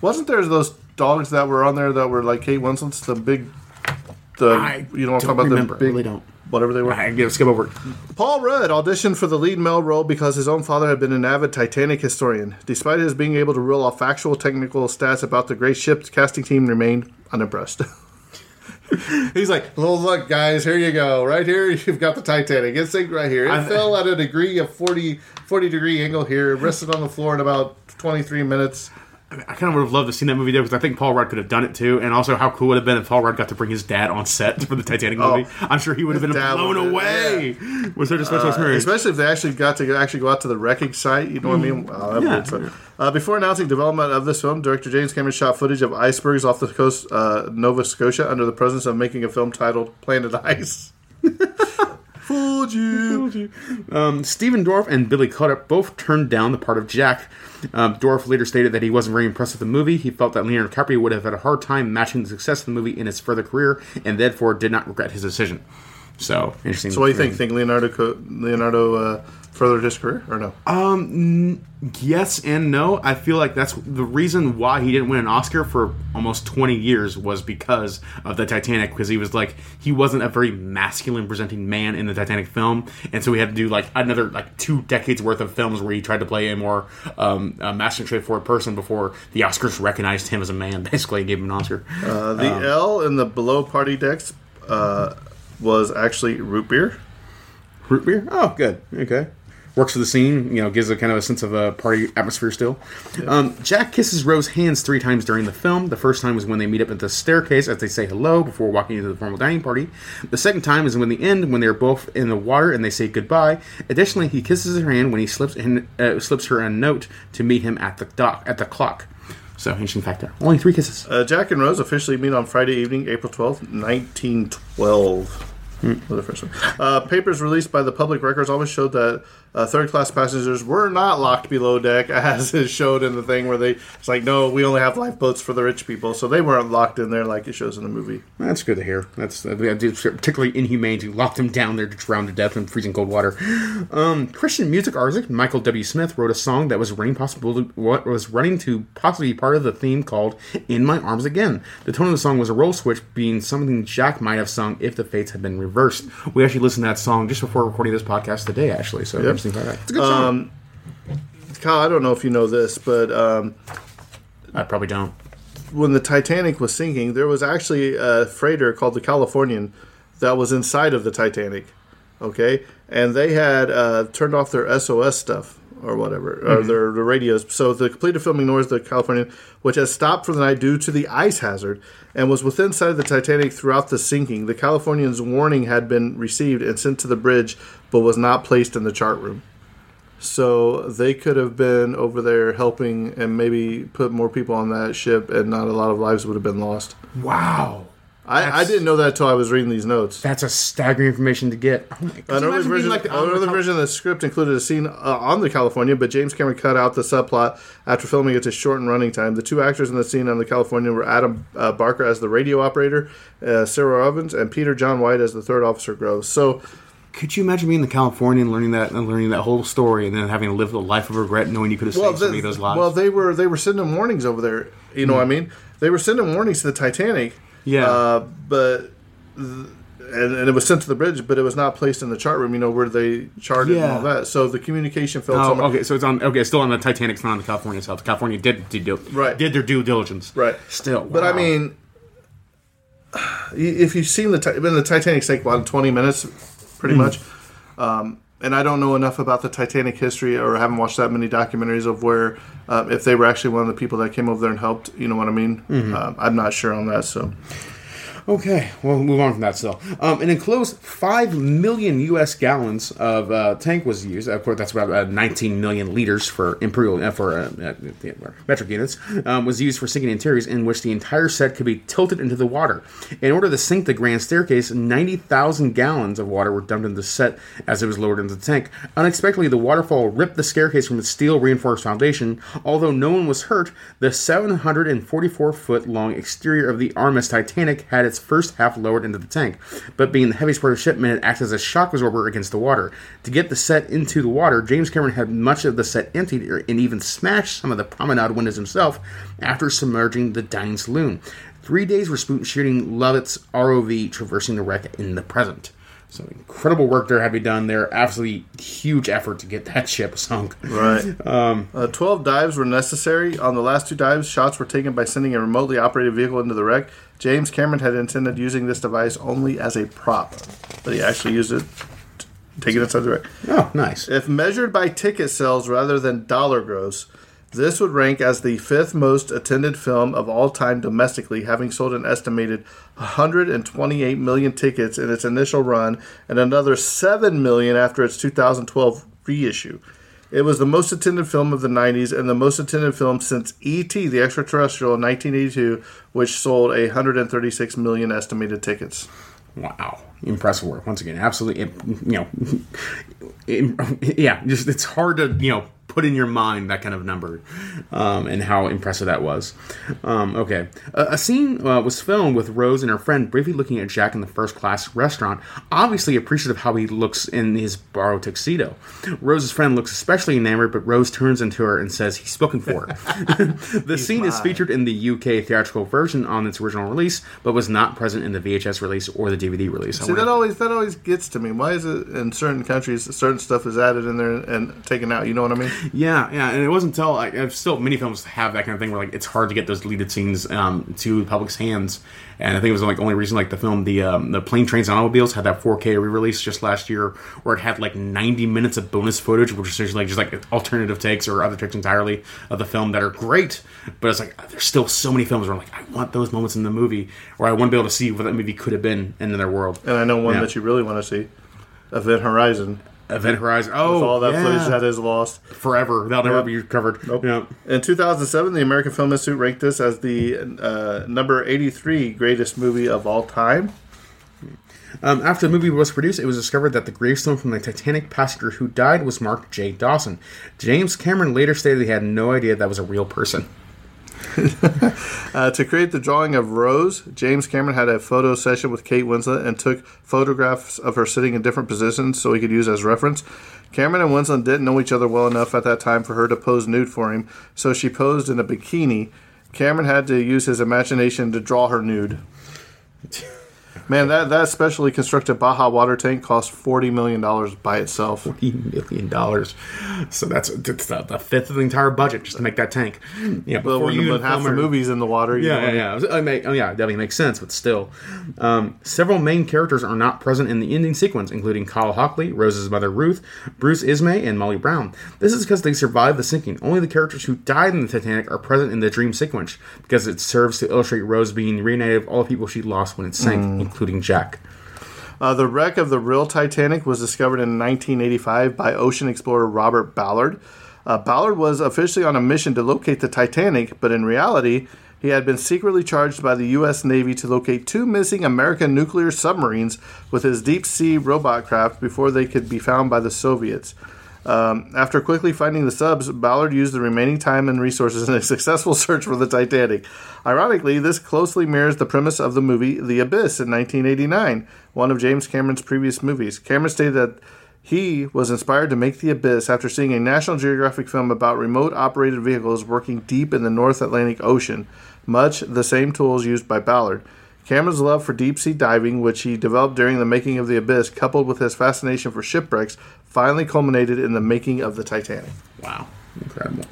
A: Wasn't there those dogs that were on there that were like Kate Winslet's the big the
B: I
A: you know what I'm
B: don't
A: about
B: remember.
A: the big
B: Really don't.
A: whatever they were.
B: I give skip over.
A: Paul Rudd auditioned for the lead male role because his own father had been an avid Titanic historian. Despite his being able to reel off factual technical stats about the great ship, the casting team remained unimpressed. He's like, "Well, look, guys, here you go. Right here, you've got the Titanic. It's like right here. It
B: I-
A: fell at a degree of 40, 40 degree angle here. Rested on the floor in about 23 minutes.
B: I kind of would have loved to see that movie there because I think Paul Rudd could have done it too, and also how cool would it have been if Paul Rudd got to bring his dad on set for the Titanic movie. I'm sure he would have been blown away with such a special experience.
A: Especially if they actually got to go, actually go out to the wrecking site. You know what I mean? That
B: Yeah.
A: be. Uh, before announcing development of this film, director James Cameron shot footage of icebergs off the coast uh, Nova Scotia under the presence of making a film titled Planet Ice. Fooled you.
B: Um, Stephen Dorff and Billy Crudup both turned down the part of Jack. Um, Dorff later stated that he wasn't very impressed with the movie. He felt that Leonardo DiCaprio would have had a hard time matching the success of the movie in his further career, and therefore did not regret his decision. So interesting.
A: So what do you think? Think Leonardo Leonardo uh, furthered his career or no?
B: Um, Yes and no. I feel like that's the reason why he didn't win an Oscar for almost 20 years was because of the Titanic. Because he was like he wasn't a very masculine presenting man in the Titanic film, and so we had to do like another like two decades worth of films where he tried to play a more um, a masculine, straightforward person before the Oscars recognized him as a man. Basically, and gave him an Oscar.
A: Uh, the L in the below party decks uh, was actually root beer.
B: Root beer? Oh, good. Okay. Works for the scene, you know, gives a kind of a sense of a party atmosphere still. Um, Jack kisses Rose hands three times during the film. The first time was when they meet up at the staircase as they say hello before walking into the formal dining party. The second time is when the end, when they're both in the water and they say goodbye. Additionally, he kisses her hand when he slips in, uh, slips her a note to meet him at the dock at the clock. So interesting fact there. Only three kisses.
A: Uh, Jack and Rose officially meet on Friday evening, April 12th, 1912. Was the first one. Uh, papers released by the Public Records Office showed that uh, third class passengers were not locked below deck, as is showed in the thing where they. It's like, no, we only have lifeboats for the rich people. So they weren't locked in there like it shows in the movie.
B: That's good to hear. That's uh, particularly inhumane to lock them down there to drown to death in freezing cold water. Um, Christian music artist Michael W. Smith wrote a song that was running possible what was running to possibly be part of the theme called "In My Arms Again." The tone of the song was a role switch, being something Jack might have sung if the fates had been reversed. reversed. We actually listened to that song just before recording this podcast today, actually. So interesting fact. It's a good song.
A: Kyle, I don't know if you know this, but um,
B: I probably don't.
A: when the Titanic was sinking, there was actually a freighter called the Californian that was inside of the Titanic. Okay, and they had uh, turned off their SOS stuff or whatever, or mm-hmm. their, their radios. So the completed film ignores the Californian, which has stopped for the night due to the ice hazard, and was within sight of the Titanic throughout the sinking. The Californian's warning had been received and sent to the bridge, but was not placed in the chart room. So they could have been over there helping and maybe put more people on that ship, and not a lot of lives would have been lost.
B: Wow.
A: I, I didn't know that until I was reading these notes.
B: That's a staggering information to get. Oh my, could you
A: Another version,
B: like the-
A: another version of the script included a scene uh, on the California, but James Cameron cut out the subplot after filming it to shorten running time. The two actors in the scene on the California were Adam uh, Barker as the radio operator, uh, Cyril Evans, and Peter John White as the third officer Groves. So
B: Could you imagine being in the California and learning that and learning that whole story and then having to live the life of regret knowing you could have saved so
A: the-
B: many of those lives?
A: well, they were they were sending warnings over there. You know what I mean? They were sending warnings to the Titanic.
B: Yeah.
A: Uh, but th- and, and it was sent to the bridge, but it was not placed in the chart room. You know where they charted and all that. So the communication fell
B: Oh,
A: somewhere.
B: okay, so it's on. Okay, still on the Titanic, not on the California itself. California did did, did,
A: Right.
B: did their due diligence.
A: Right.
B: Still,
A: But I mean, if you've seen the been the Titanic sank about twenty minutes, pretty
B: Hmm.
A: much. Um, and I don't know enough about the Titanic history, or haven't watched that many documentaries of where um, if they were actually one of the people that came over there and helped. You know what I mean?
B: Mm-hmm.
A: Um, I'm not sure on that. So
B: Okay, we'll move on from that still. Um, an enclosed 5 million U.S. gallons of uh, tank was used. Of course, that's about uh, 19 million liters for imperial uh, for uh, uh, metric units. Um, was used for sinking interiors, in which the entire set could be tilted into the water. In order to sink the grand staircase, 90,000 gallons of water were dumped into the set as it was lowered into the tank. Unexpectedly, the waterfall ripped the staircase from its steel reinforced foundation. Although no one was hurt, the 744 foot long exterior of the RMS Titanic had its first half lowered into the tank, but being the heaviest part of the ship meant it acts as a shock absorber against the water. To get the set into the water, James Cameron had much of the set emptied and even smashed some of the promenade windows himself after submerging the dining saloon. Three days were spent shooting Lovett's ROV traversing the wreck in the present. So incredible work there had to be done there. Absolutely huge effort to get that ship sunk.
A: right, um, uh, twelve dives were necessary. On the last two dives, shots were taken by sending a remotely operated vehicle into the wreck. James Cameron had intended using this device only as a prop, but he actually used it. Take it inside the wreck.
B: Oh, nice.
A: If measured by ticket sales rather than dollar gross, this would rank as the fifth most attended film of all time domestically, having sold an estimated 128 million tickets in its initial run and another 7 million after its 2012 reissue. It was the most attended film of the 90s and the most attended film since E.T. the Extraterrestrial in 1982, which sold 136 million estimated tickets.
B: Wow, impressive work once again. Absolutely, you know, yeah. Just it's hard to you know put in your mind that kind of number um, and how impressive that was. Um, okay, a, a scene uh, was filmed with Rose and her friend briefly looking at Jack in the first class restaurant, obviously appreciative of how he looks in his borrowed tuxedo. Rose's friend looks especially enamored, but Rose turns into her and says he's spoken for. the scene is featured in the UK theatrical version on its original release, but was not present in the VHS release or the DVD release.
A: See that always that always gets to me. Why is it in certain countries certain stuff is added in there and taken out? You know what I mean?
B: Yeah, yeah, and it wasn't until like I've still many films have that kind of thing where like it's hard to get those deleted scenes um, to the public's hands, and I think it was like the only reason like the film the um, the plane trains and automobiles had that 4K re-release just last year where it had like 90 minutes of bonus footage, which is essentially like just like alternative takes or other takes entirely of the film that are great, but it's like there's still so many films where I'm like I want those moments in the movie, or I want to be able to see what that movie could have been in their world.
A: And I know one
B: Yeah.
A: that you really want to see, Event Horizon.
B: Event Horizon, oh,
A: With all that
B: yeah.
A: footage that is lost.
B: forever, that'll never
A: Yep.
B: be recovered.
A: Nope.
B: Yeah.
A: In 2007, the American Film Institute ranked this as the uh, number 83 greatest movie of all time.
B: Um, after the movie was produced, it was discovered that the gravestone from the Titanic passenger who died was Mark J. Dawson. James Cameron later stated he had no idea that was a real person.
A: Uh, to create the drawing of Rose, James Cameron had a photo session with Kate Winslet and took photographs of her sitting in different positions so he could use as reference. Cameron and Winslet didn't know each other well enough at that time for her to pose nude for him, so she posed in a bikini. Cameron had to use his imagination to draw her nude. Man, that, that specially constructed Baja water tank cost $40 million by itself.
B: Forty million dollars. So that's, that's the, the fifth of the entire budget just to make that tank. Yeah,
A: Well,
B: before
A: when
B: you
A: half the movie's in the water.
B: Yeah, yeah, yeah. I make, oh, yeah, definitely makes sense, but still. Um, several main characters are not present in the ending sequence, including Cal Hockley, Rose's mother Ruth, Bruce Ismay, and Molly Brown. This is because they survived the sinking. Only the characters who died in the Titanic are present in the dream sequence, because it serves to illustrate Rose being reunited with all the people she lost when it sank,
A: Mm.
B: Including Jack.
A: Uh, the wreck of the real Titanic was discovered in 1985 by ocean explorer Robert Ballard. Uh, Ballard was officially on a mission to locate the Titanic, but in reality, he had been secretly charged by the U.S. Navy to locate two missing American nuclear submarines with his deep sea robot craft before they could be found by the Soviets. Um, after quickly finding the subs, Ballard used the remaining time and resources in a successful search for the Titanic. Ironically, this closely mirrors the premise of the movie The Abyss in 1989, one of James Cameron's previous movies. Cameron stated that he was inspired to make The Abyss after seeing a National Geographic film about remote operated vehicles working deep in the North Atlantic Ocean, much the same tools used by Ballard. Cameron's love for deep sea diving, which he developed during the making of The Abyss, coupled with his fascination for shipwrecks, finally culminated in the making of the Titanic.
B: Wow, incredible.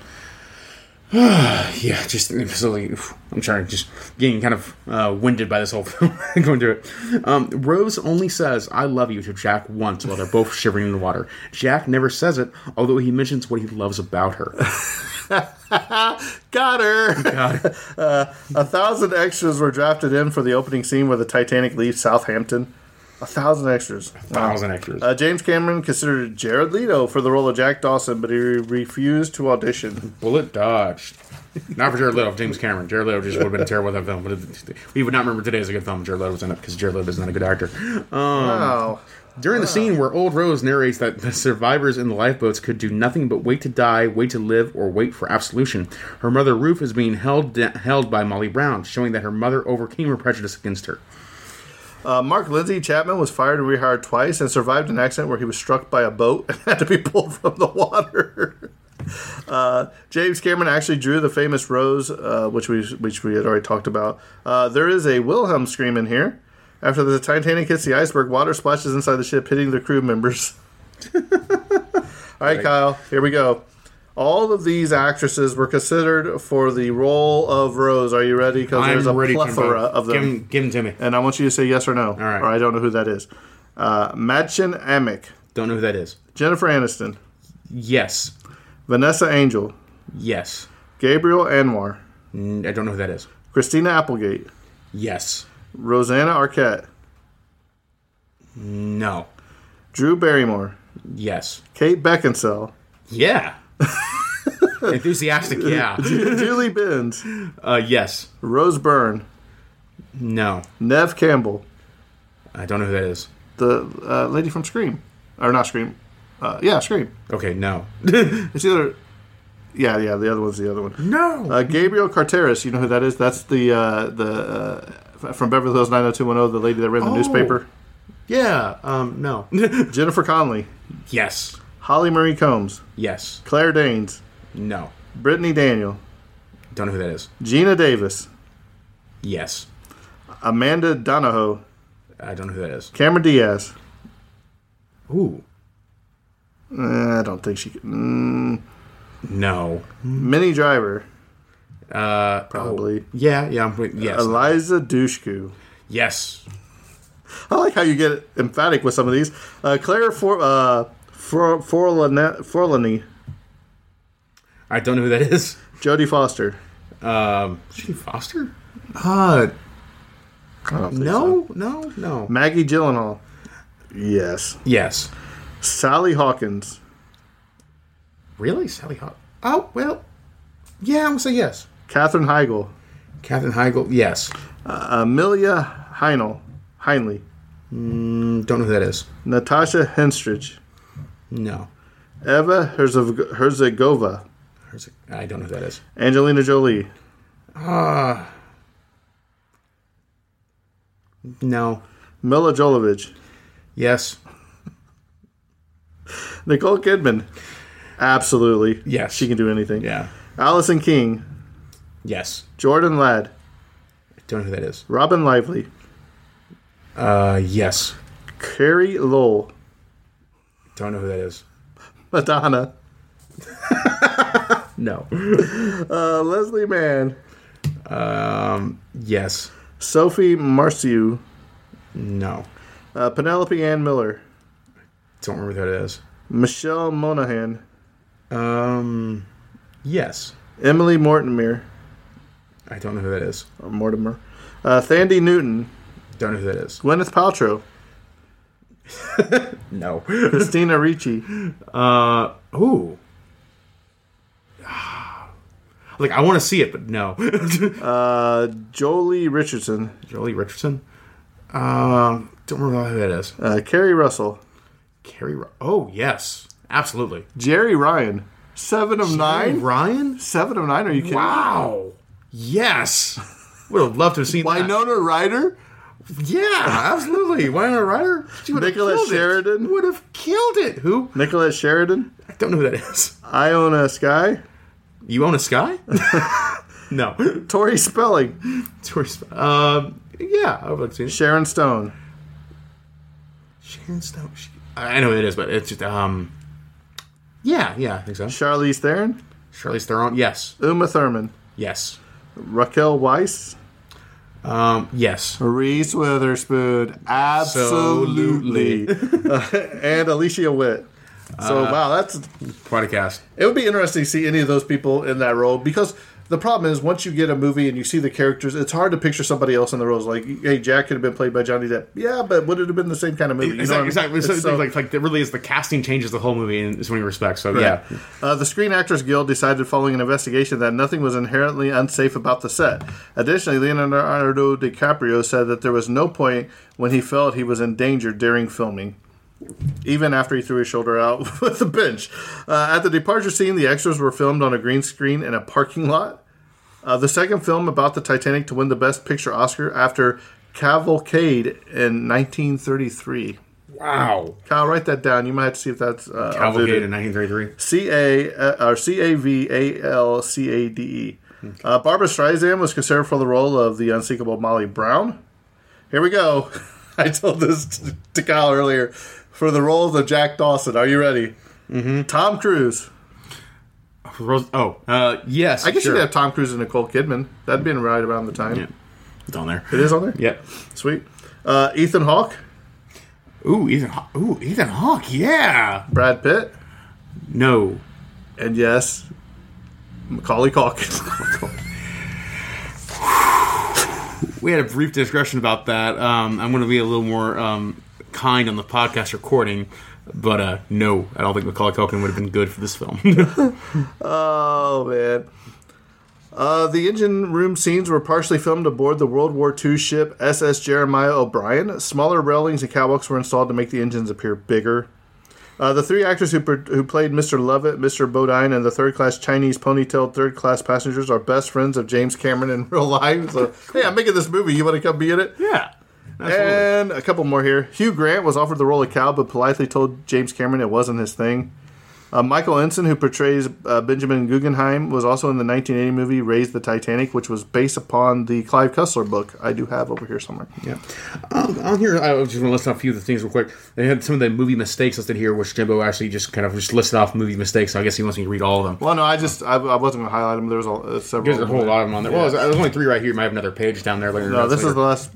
B: yeah, just absolutely. I'm trying to just getting kind of uh, winded by this whole film going through it. Um, Rose only says "I love you" to Jack once while they're both shivering in the water. Jack never says it, although he mentions what he loves about her.
A: Got her! uh, a thousand extras were drafted in for the opening scene where the Titanic leaves Southampton. A thousand extras.
B: Thousand extras.
A: Uh, James Cameron considered Jared Leto for the role of Jack Dawson, but he refused to audition.
B: Bullet dodged. Not for Jared Leto, James Cameron. Jared Leto just would have been terrible with that film. But it, we would not remember today as a good film. Jared Leto was in it because Jared Leto is not a good actor.
A: Wow.
B: During the scene where Old Rose narrates that the survivors in the lifeboats could do nothing but wait to die, wait to live, or wait for absolution, her mother Ruth is being held held by Molly Brown, showing that her mother overcame her prejudice against her.
A: Uh, Mark Lindsay Chapman was fired and rehired twice and survived an accident where he was struck by a boat and had to be pulled from the water. Uh, James Cameron actually drew the famous rose, uh, which we which we had already talked about. Uh, there is a Wilhelm scream in here. After the Titanic hits the iceberg, water splashes inside the ship, hitting the crew members. All right, Kyle, here we go. All of these actresses were considered for the role of Rose. Are you ready? Because there's a plethora of them.
B: Give him, give him to me.
A: And I want you to say yes or no. All
B: right.
A: Or I don't know who that is. Uh, Madchen Amick,
B: Don't know who that is.
A: Jennifer Aniston,
B: Yes.
A: Vanessa Angel,
B: Yes.
A: Gabrielle Anwar,
B: I don't know who that is.
A: Christina Applegate,
B: Yes.
A: Rosanna Arquette,
B: No.
A: Drew Barrymore,
B: Yes.
A: Kate Beckinsale,
B: Yeah. Enthusiastic, yeah.
A: Julie Benz,
B: Uh, yes.
A: Rose Byrne,
B: No.
A: Neve Campbell,
B: I don't know who that is.
A: the uh, lady from Scream, or not Scream, uh, yeah, Scream.
B: Okay, no.
A: It's either, yeah, yeah, the other one's the other one.
B: no.
A: Uh, Gabrielle Carteris, you know who that is? That's the uh, the uh, from Beverly Hills 90210, the lady that read the
B: Oh.
A: newspaper.
B: yeah. Um, no.
A: Jennifer Connelly,
B: yes.
A: Holly Marie Combs,
B: Yes.
A: Claire Danes,
B: No.
A: Brittany Daniel,
B: Don't know who that is.
A: Geena Davis,
B: Yes.
A: Amanda Donohoe,
B: I don't know who that is.
A: Cameron Diaz.
B: Ooh.
A: Eh, I don't think she. Mm,
B: No.
A: Minnie Driver,
B: Uh,
A: probably.
B: oh, yeah, yeah. I'm, yes.
A: Eliza Dushku.
B: yes.
A: I like how you get emphatic with some of these. Uh, Claire For, uh, For, Forlani, Forlani,
B: I don't know who that is.
A: Jodie Foster.
B: Um, Judy Foster? Uh,
A: don't think
B: no, no, no.
A: Maggie Gyllenhaal. Yes.
B: Yes.
A: Sally Hawkins.
B: Really? Sally Hawk? Oh, well, yeah, I'm going to say yes.
A: Katherine Heigl.
B: Katherine Heigl? Yes.
A: Amelia Heinle. Heinley.
B: Mm, don't know who that is.
A: Natasha Henstridge.
B: No.
A: Eva Herzog-
B: Herzigova. It? I don't know who that is.
A: Angelina Jolie.
B: Ah. no.
A: Milla Jovovich.
B: Yes.
A: Nicole Kidman. Absolutely.
B: Yes.
A: She can do anything.
B: Yeah.
A: Allison King.
B: Yes.
A: Jordan Ladd.
B: I Don't know who that is.
A: Robin Lively.
B: Uh, yes.
A: Carey Lowell.
B: Don't know who that is.
A: Madonna.
B: No.
A: Uh, Leslie Mann.
B: Um, yes.
A: Sophie Marceau.
B: No.
A: Uh, Penelope Ann Miller.
B: Don't remember who that is.
A: Michelle Monaghan.
B: Um, yes.
A: Emily Mortimer.
B: I don't know who that is.
A: Or Mortimer. Uh, Thandie Newton.
B: Don't know who that is.
A: Gwyneth Paltrow.
B: No.
A: Christina Ricci.
B: Uh, ooh. Like I want to see it, but no.
A: Uh, Joely Richardson.
B: Joely Richardson. Um, don't remember who that is.
A: Uh, Keri Russell.
B: Keri. Ro- oh yes, absolutely.
A: Jeri Ryan. Seven of nine?
B: Ryan.
A: Seven of nine? Are you kidding?
B: Wow. Yes. Would have loved to have seen that.
A: Winona Ryder?
B: Yeah, absolutely. Winona Ryder. She would have
A: Nicolette Sheridan?
B: It. Would have killed it. Who?
A: Nicolette Sheridan?
B: I don't know who that is.
A: Ione Skye?
B: You own a sky? no.
A: Tori Spelling?
B: Tourist. Um. Yeah, I would like to see it.
A: Sharon Stone?
B: Sharon Stone. She, I know who it is, but it's just um. Yeah, yeah, I think so.
A: Charlize Theron?
B: Charlize Theron. Yes,
A: Uma Thurman?
B: yes,
A: Raquel Weiss?
B: um, yes.
A: Reese Witherspoon? Absolutely. and Alicia Witt. So, wow, that's
B: Quite a cast.
A: It would be interesting to see any of those people in that role because the problem is once you get a movie and you see the characters, it's hard to picture somebody else in the roles. Like, hey, Jack could have been played by Johnny Depp. Yeah, but would it have been the same kind of movie? You know what I
B: Exactly.
A: mean?
B: exactly. So,
A: so-
B: like, like, it really is the casting changes the whole movie in so many respects. So yeah,
A: Uh, the Screen Actors Guild decided following an investigation that nothing was inherently unsafe about the set. Additionally, Leonardo DiCaprio said that there was no point when he felt he was in danger during filming. Even after he threw his shoulder out with the bench. Uh, at the departure scene, the extras were filmed on a green screen in a parking lot. Uh, the second film about the Titanic to win the Best Picture Oscar after Cavalcade in 1933.
B: wow.
A: Kyle, write that down. You might have to see if that's uh,
B: Cavalcade in 1933.
A: C A uh, or C A V A L C A D E. Uh, Barbra Streisand was considered for the role of the unsinkable Molly Brown. Here we go. I told this to, to Kyle earlier. For the roles of Jack Dawson, are you ready? Mm-hmm. Tom Cruise.
B: Oh, uh, yes.
A: I guess
B: sure.
A: you could have Tom Cruise and Nicole Kidman. That'd been right around the time.
B: Yeah, it's on there.
A: It is on there.
B: Yep.
A: Sweet. Uh, Ethan Hawke,
B: Ooh, Ethan. Haw- Ooh, Ethan Hawke. Yeah.
A: Brad Pitt,
B: No.
A: and yes, Macaulay Culkin.
B: We had a brief discussion about that. Um, I'm going to be a little more um, kind on the podcast recording, but uh, no, I don't think Macaulay Culkin would have been good for this film.
A: Oh man. Uh, the engine room scenes were partially filmed aboard the World War II ship SS Jeremiah O'Brien. Smaller railings and catwalks were installed to make the engines appear bigger. Uh, the three actors who, per- who played Mr. Lovett, Mr. Bodine, and the third class Chinese ponytailed third class passengers are best friends of James Cameron in real life. So, hey, I'm making this movie. You want to come be in it?
B: yeah. Absolutely.
A: And a couple more here. Hugh Grant was offered the role of Cal, but politely told James Cameron it wasn't his thing. Uh, Michael Ensign, who portrays uh, Benjamin Guggenheim, was also in the 1980 movie Raise the Titanic, which was based upon the Clive Cussler book I do have over here somewhere.
B: Yeah. Um, on here, I was just going to list off a few of the things real quick. They had some of the movie mistakes listed here, which Jimbo actually just kind of just listed off movie mistakes. So I guess he wants me to read all of them.
A: Well, no, I just I, I wasn't going to highlight them. There was a, uh, several.
B: There's a whole lot of them on there. Well, there's only three right here. You might have another page down there later.
A: No, this is the last.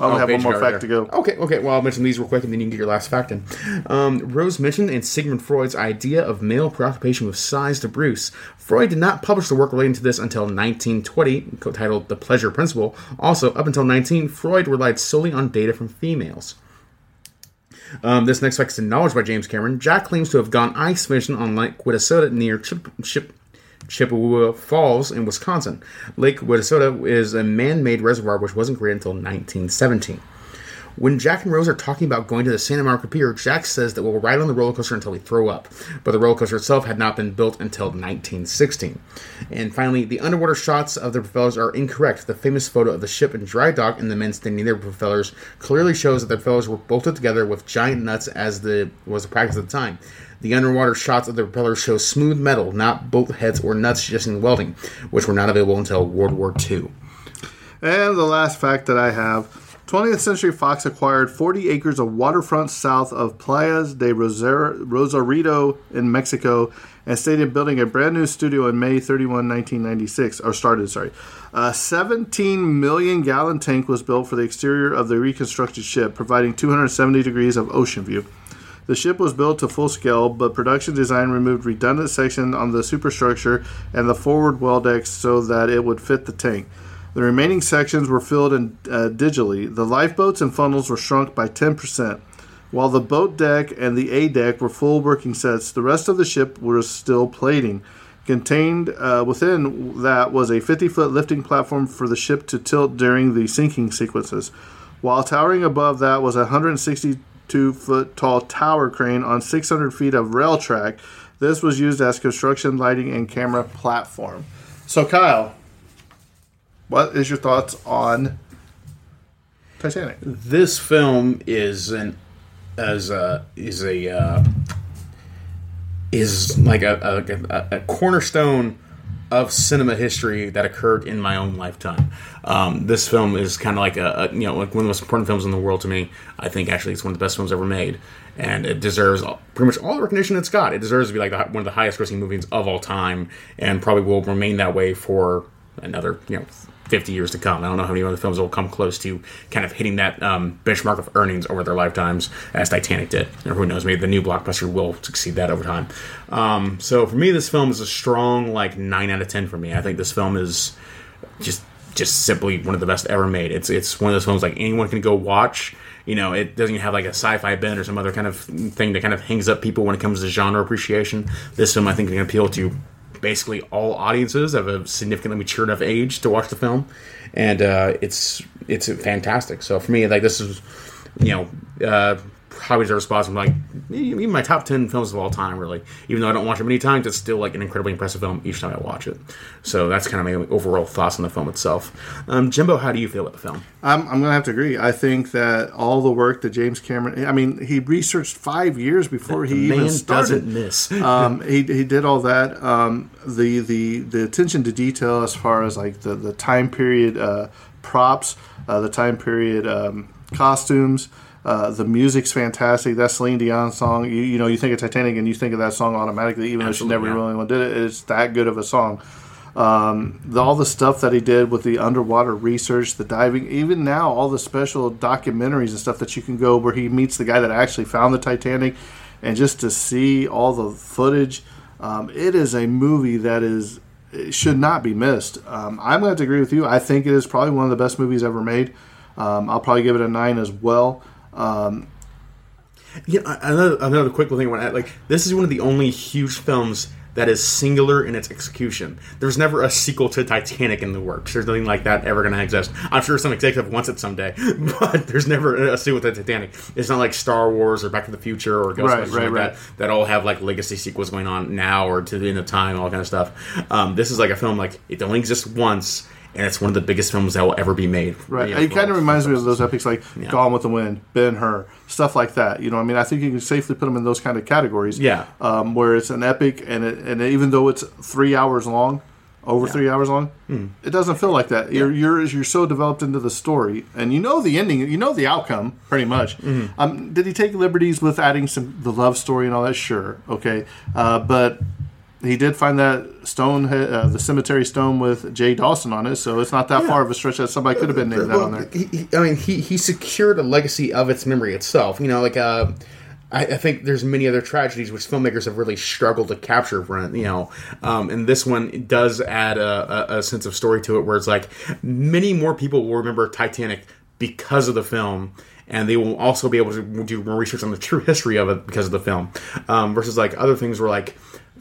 A: I only
B: Oh,
A: have one more fact
B: there.
A: to go.
B: Okay, okay. Well, I'll mention these real quick, and then you can get your last fact in. Um, Rose mentioned in Sigmund Freud's idea of male preoccupation with size to Bruce. Freud did not publish the work relating to this until 1920, titled "The Pleasure Principle." Also, up until 19, Freud relied solely on data from females. Um, this next fact is acknowledged by James Cameron. Jack claims to have gone ice fishing on Lake Wissota near Chip, Chip, Chippewa Falls in Wisconsin. Lake Wissota is a man-made reservoir which wasn't created until 1917. When Jack and Rose are talking about going to the Santa Monica Pier, Jack says that we'll ride on the roller coaster until we throw up. But the roller coaster itself had not been built until 1916. And finally, the underwater shots of the propellers are incorrect. The famous photo of the ship in dry dock and the men standing near the propellers clearly shows that the propellers were bolted together with giant nuts as the was the practice at the time. The underwater shots of the propellers show smooth metal, not bolt heads or nuts suggesting welding, which were not available until World War II.
A: And the last fact that I have 20th Century Fox acquired 40 acres of waterfront south of Playas de Rosarito in Mexico and stated building a brand new studio in May 31, 1996, or started, sorry. A 17 million gallon tank was built for the exterior of the reconstructed ship, providing 270 degrees of ocean view. The ship was built to full scale, but production design removed redundant sections on the superstructure and the forward well decks so that it would fit the tank. The remaining sections were filled in uh, digitally. The lifeboats and funnels were shrunk by 10%. While the boat deck and the A deck were full working sets, the rest of the ship was still plating. Contained uh, within that was a 50 foot lifting platform for the ship to tilt during the sinking sequences. While towering above that was a 162 foot tall tower crane on 600 feet of rail track. This was used as construction, lighting, and camera platform. So, Kyle, what is your thoughts on Titanic?
B: This film is an as a is a uh, is like a, a, a cornerstone of cinema history that occurred in my own lifetime. Um, this film is kind of like a, a, you know like one of the most important films in the world to me. I think actually it's one of the best films ever made, and it deserves pretty much all the recognition it's got. It deserves to be like the, one of the highest grossing movies of all time, and probably will remain that way for another you know 50 years to come. I don't know how many other films will come close to kind of hitting that um, benchmark of earnings over their lifetimes as Titanic did. Or who knows, maybe the new blockbuster will succeed that over time. Um, so for me, this film is a strong like 9 out of 10 for me. I think this film is just just simply one of the best ever made. It's it's one of those films like anyone can go watch. You know, it doesn't have like a sci-fi bent or some other kind of thing that kind of hangs up people when it comes to genre appreciation. This film, I think, can appeal to basically all audiences of a significantly mature enough age to watch the film, and uh, it's it's fantastic. So for me, like this is, you know, uh, probably deserves spots from like even my top ten films of all time. Really, even though I don't watch it many times, it's still like an incredibly impressive film each time I watch it. So that's kind of my overall thoughts on the film itself. Um, Jimbo, how do you feel about the film?
A: I'm, I'm going to have to agree. I think that all the work that James Cameron, I mean, he researched five years before he
B: man
A: even started.
B: doesn't miss.
A: um, he, he did all that. Um, the the the attention to detail as far as like the the time period uh, props, uh, the time period um, costumes. Uh, the music's fantastic. That Celine Dion song, you, you know, you think of Titanic and you think of that song automatically, even
B: Absolutely,
A: though she never
B: yeah.
A: really one did it. It's that good of a song. Um, the, all the stuff that he did with the underwater research, the diving, even now, all the special documentaries and stuff that you can go where he meets the guy that actually found the Titanic, and just to see all the footage, um, it is a movie that is it should not be missed. Um, I'm going to agree with you. I think it is probably one of the best movies ever made. Um, I'll probably give it a nine as well. Um,
B: Yeah, I- another another quick thing I want to add. Like, this is one of the only huge films that is singular in its execution. There's never a sequel to Titanic in the works. There's nothing like that ever going to exist. I'm sure some executive wants it someday, but there's never a sequel to Titanic. It's not like Star Wars or Back to the Future or Ghostbusters
A: Right, right,
B: like
A: right.
B: that that all have like legacy sequels going on now or to the end of time, all kind of stuff. Um, this is like a film like it only exists once. And it's one of the biggest films that will ever be made.
A: Right. It kind of reminds me of those epics like
B: Yeah.
A: Gone with the Wind, Ben Hur, stuff like that. You know, I mean, I think you can safely put them in those kind of categories.
B: Yeah.
A: Um, where it's an epic, and it, and even though it's three hours long, over three hours long,
B: Hmm.
A: it doesn't feel like that. You're you're you're so developed into the story, and you know the ending, you know the outcome pretty much.
B: Mm-hmm.
A: Um, did he take liberties with adding some the love story and all that? Sure, okay, uh, but. He did find that stone, uh, the cemetery stone with Jay Dawson on it, so it's not that far of a stretch that somebody could have been named that on there.
B: He, I mean, he he secured a legacy of its memory itself. You know, like uh, I, I think there's many other tragedies which filmmakers have really struggled to capture. You know, um, and this one does add a, a, a sense of story to it, where it's like many more people will remember Titanic because of the film. And they will also be able to do more research on the true history of it because of the film, um, versus like other things where like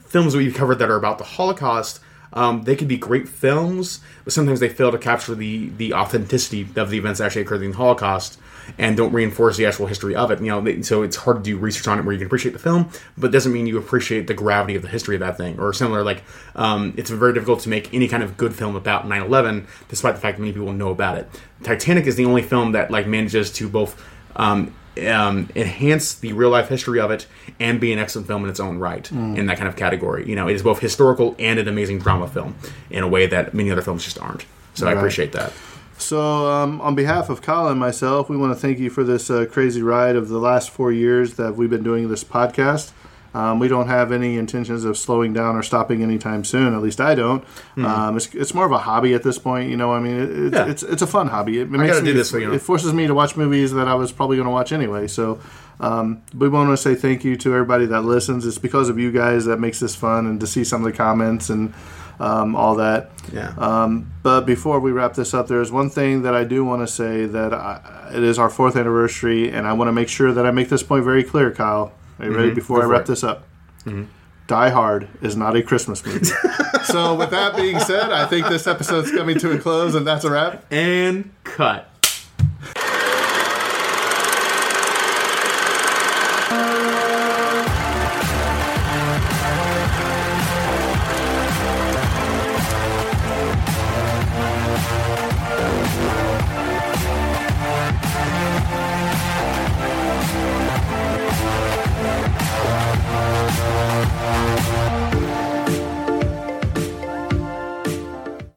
B: films that we've covered that are about the Holocaust, um, they could be great films, but sometimes they fail to capture the the authenticity of the events that actually occurred in the Holocaust and don't reinforce the actual history of it. You know, they, so it's hard to do research on it where you can appreciate the film, but doesn't mean you appreciate the gravity of the history of that thing. Or similar, like um, it's very difficult to make any kind of good film about 9/11, despite the fact that many people know about it. Titanic is the only film that like manages to both um, um, enhance the real life history of it and be an excellent film in its own right in that kind of category. You know, it is both historical and an amazing drama film in a way that many other films just aren't. So I appreciate that.
A: So, um, on behalf of Kyle and myself, we want to thank you for this uh, crazy ride of the last four years that we've been doing this podcast. Um, we don't have any intentions of slowing down or stopping anytime soon. At least I don't. Um, it's, it's more of a hobby at this point. You know, I mean, it, it's,
B: Yeah.
A: it's it's a fun hobby. It, it makes
B: do
A: me,
B: this, you know.
A: It forces me to watch movies that I was probably going to watch anyway. So, um, we want to say thank you to everybody that listens. It's because of you guys that makes this fun, and to see some of the comments and um, all that.
B: Yeah.
A: Um, but before we wrap this up, there's one thing that I do want to say that I, it is our fourth anniversary, and I want to make sure that I make this point very clear, Kyle. Are you ready mm-hmm. before
B: Go
A: I wrap
B: it.
A: this up? Mm-hmm. Die Hard is not a Christmas movie. so, with that being said, I think this episode's coming to a close, and that's a wrap.
B: and cut.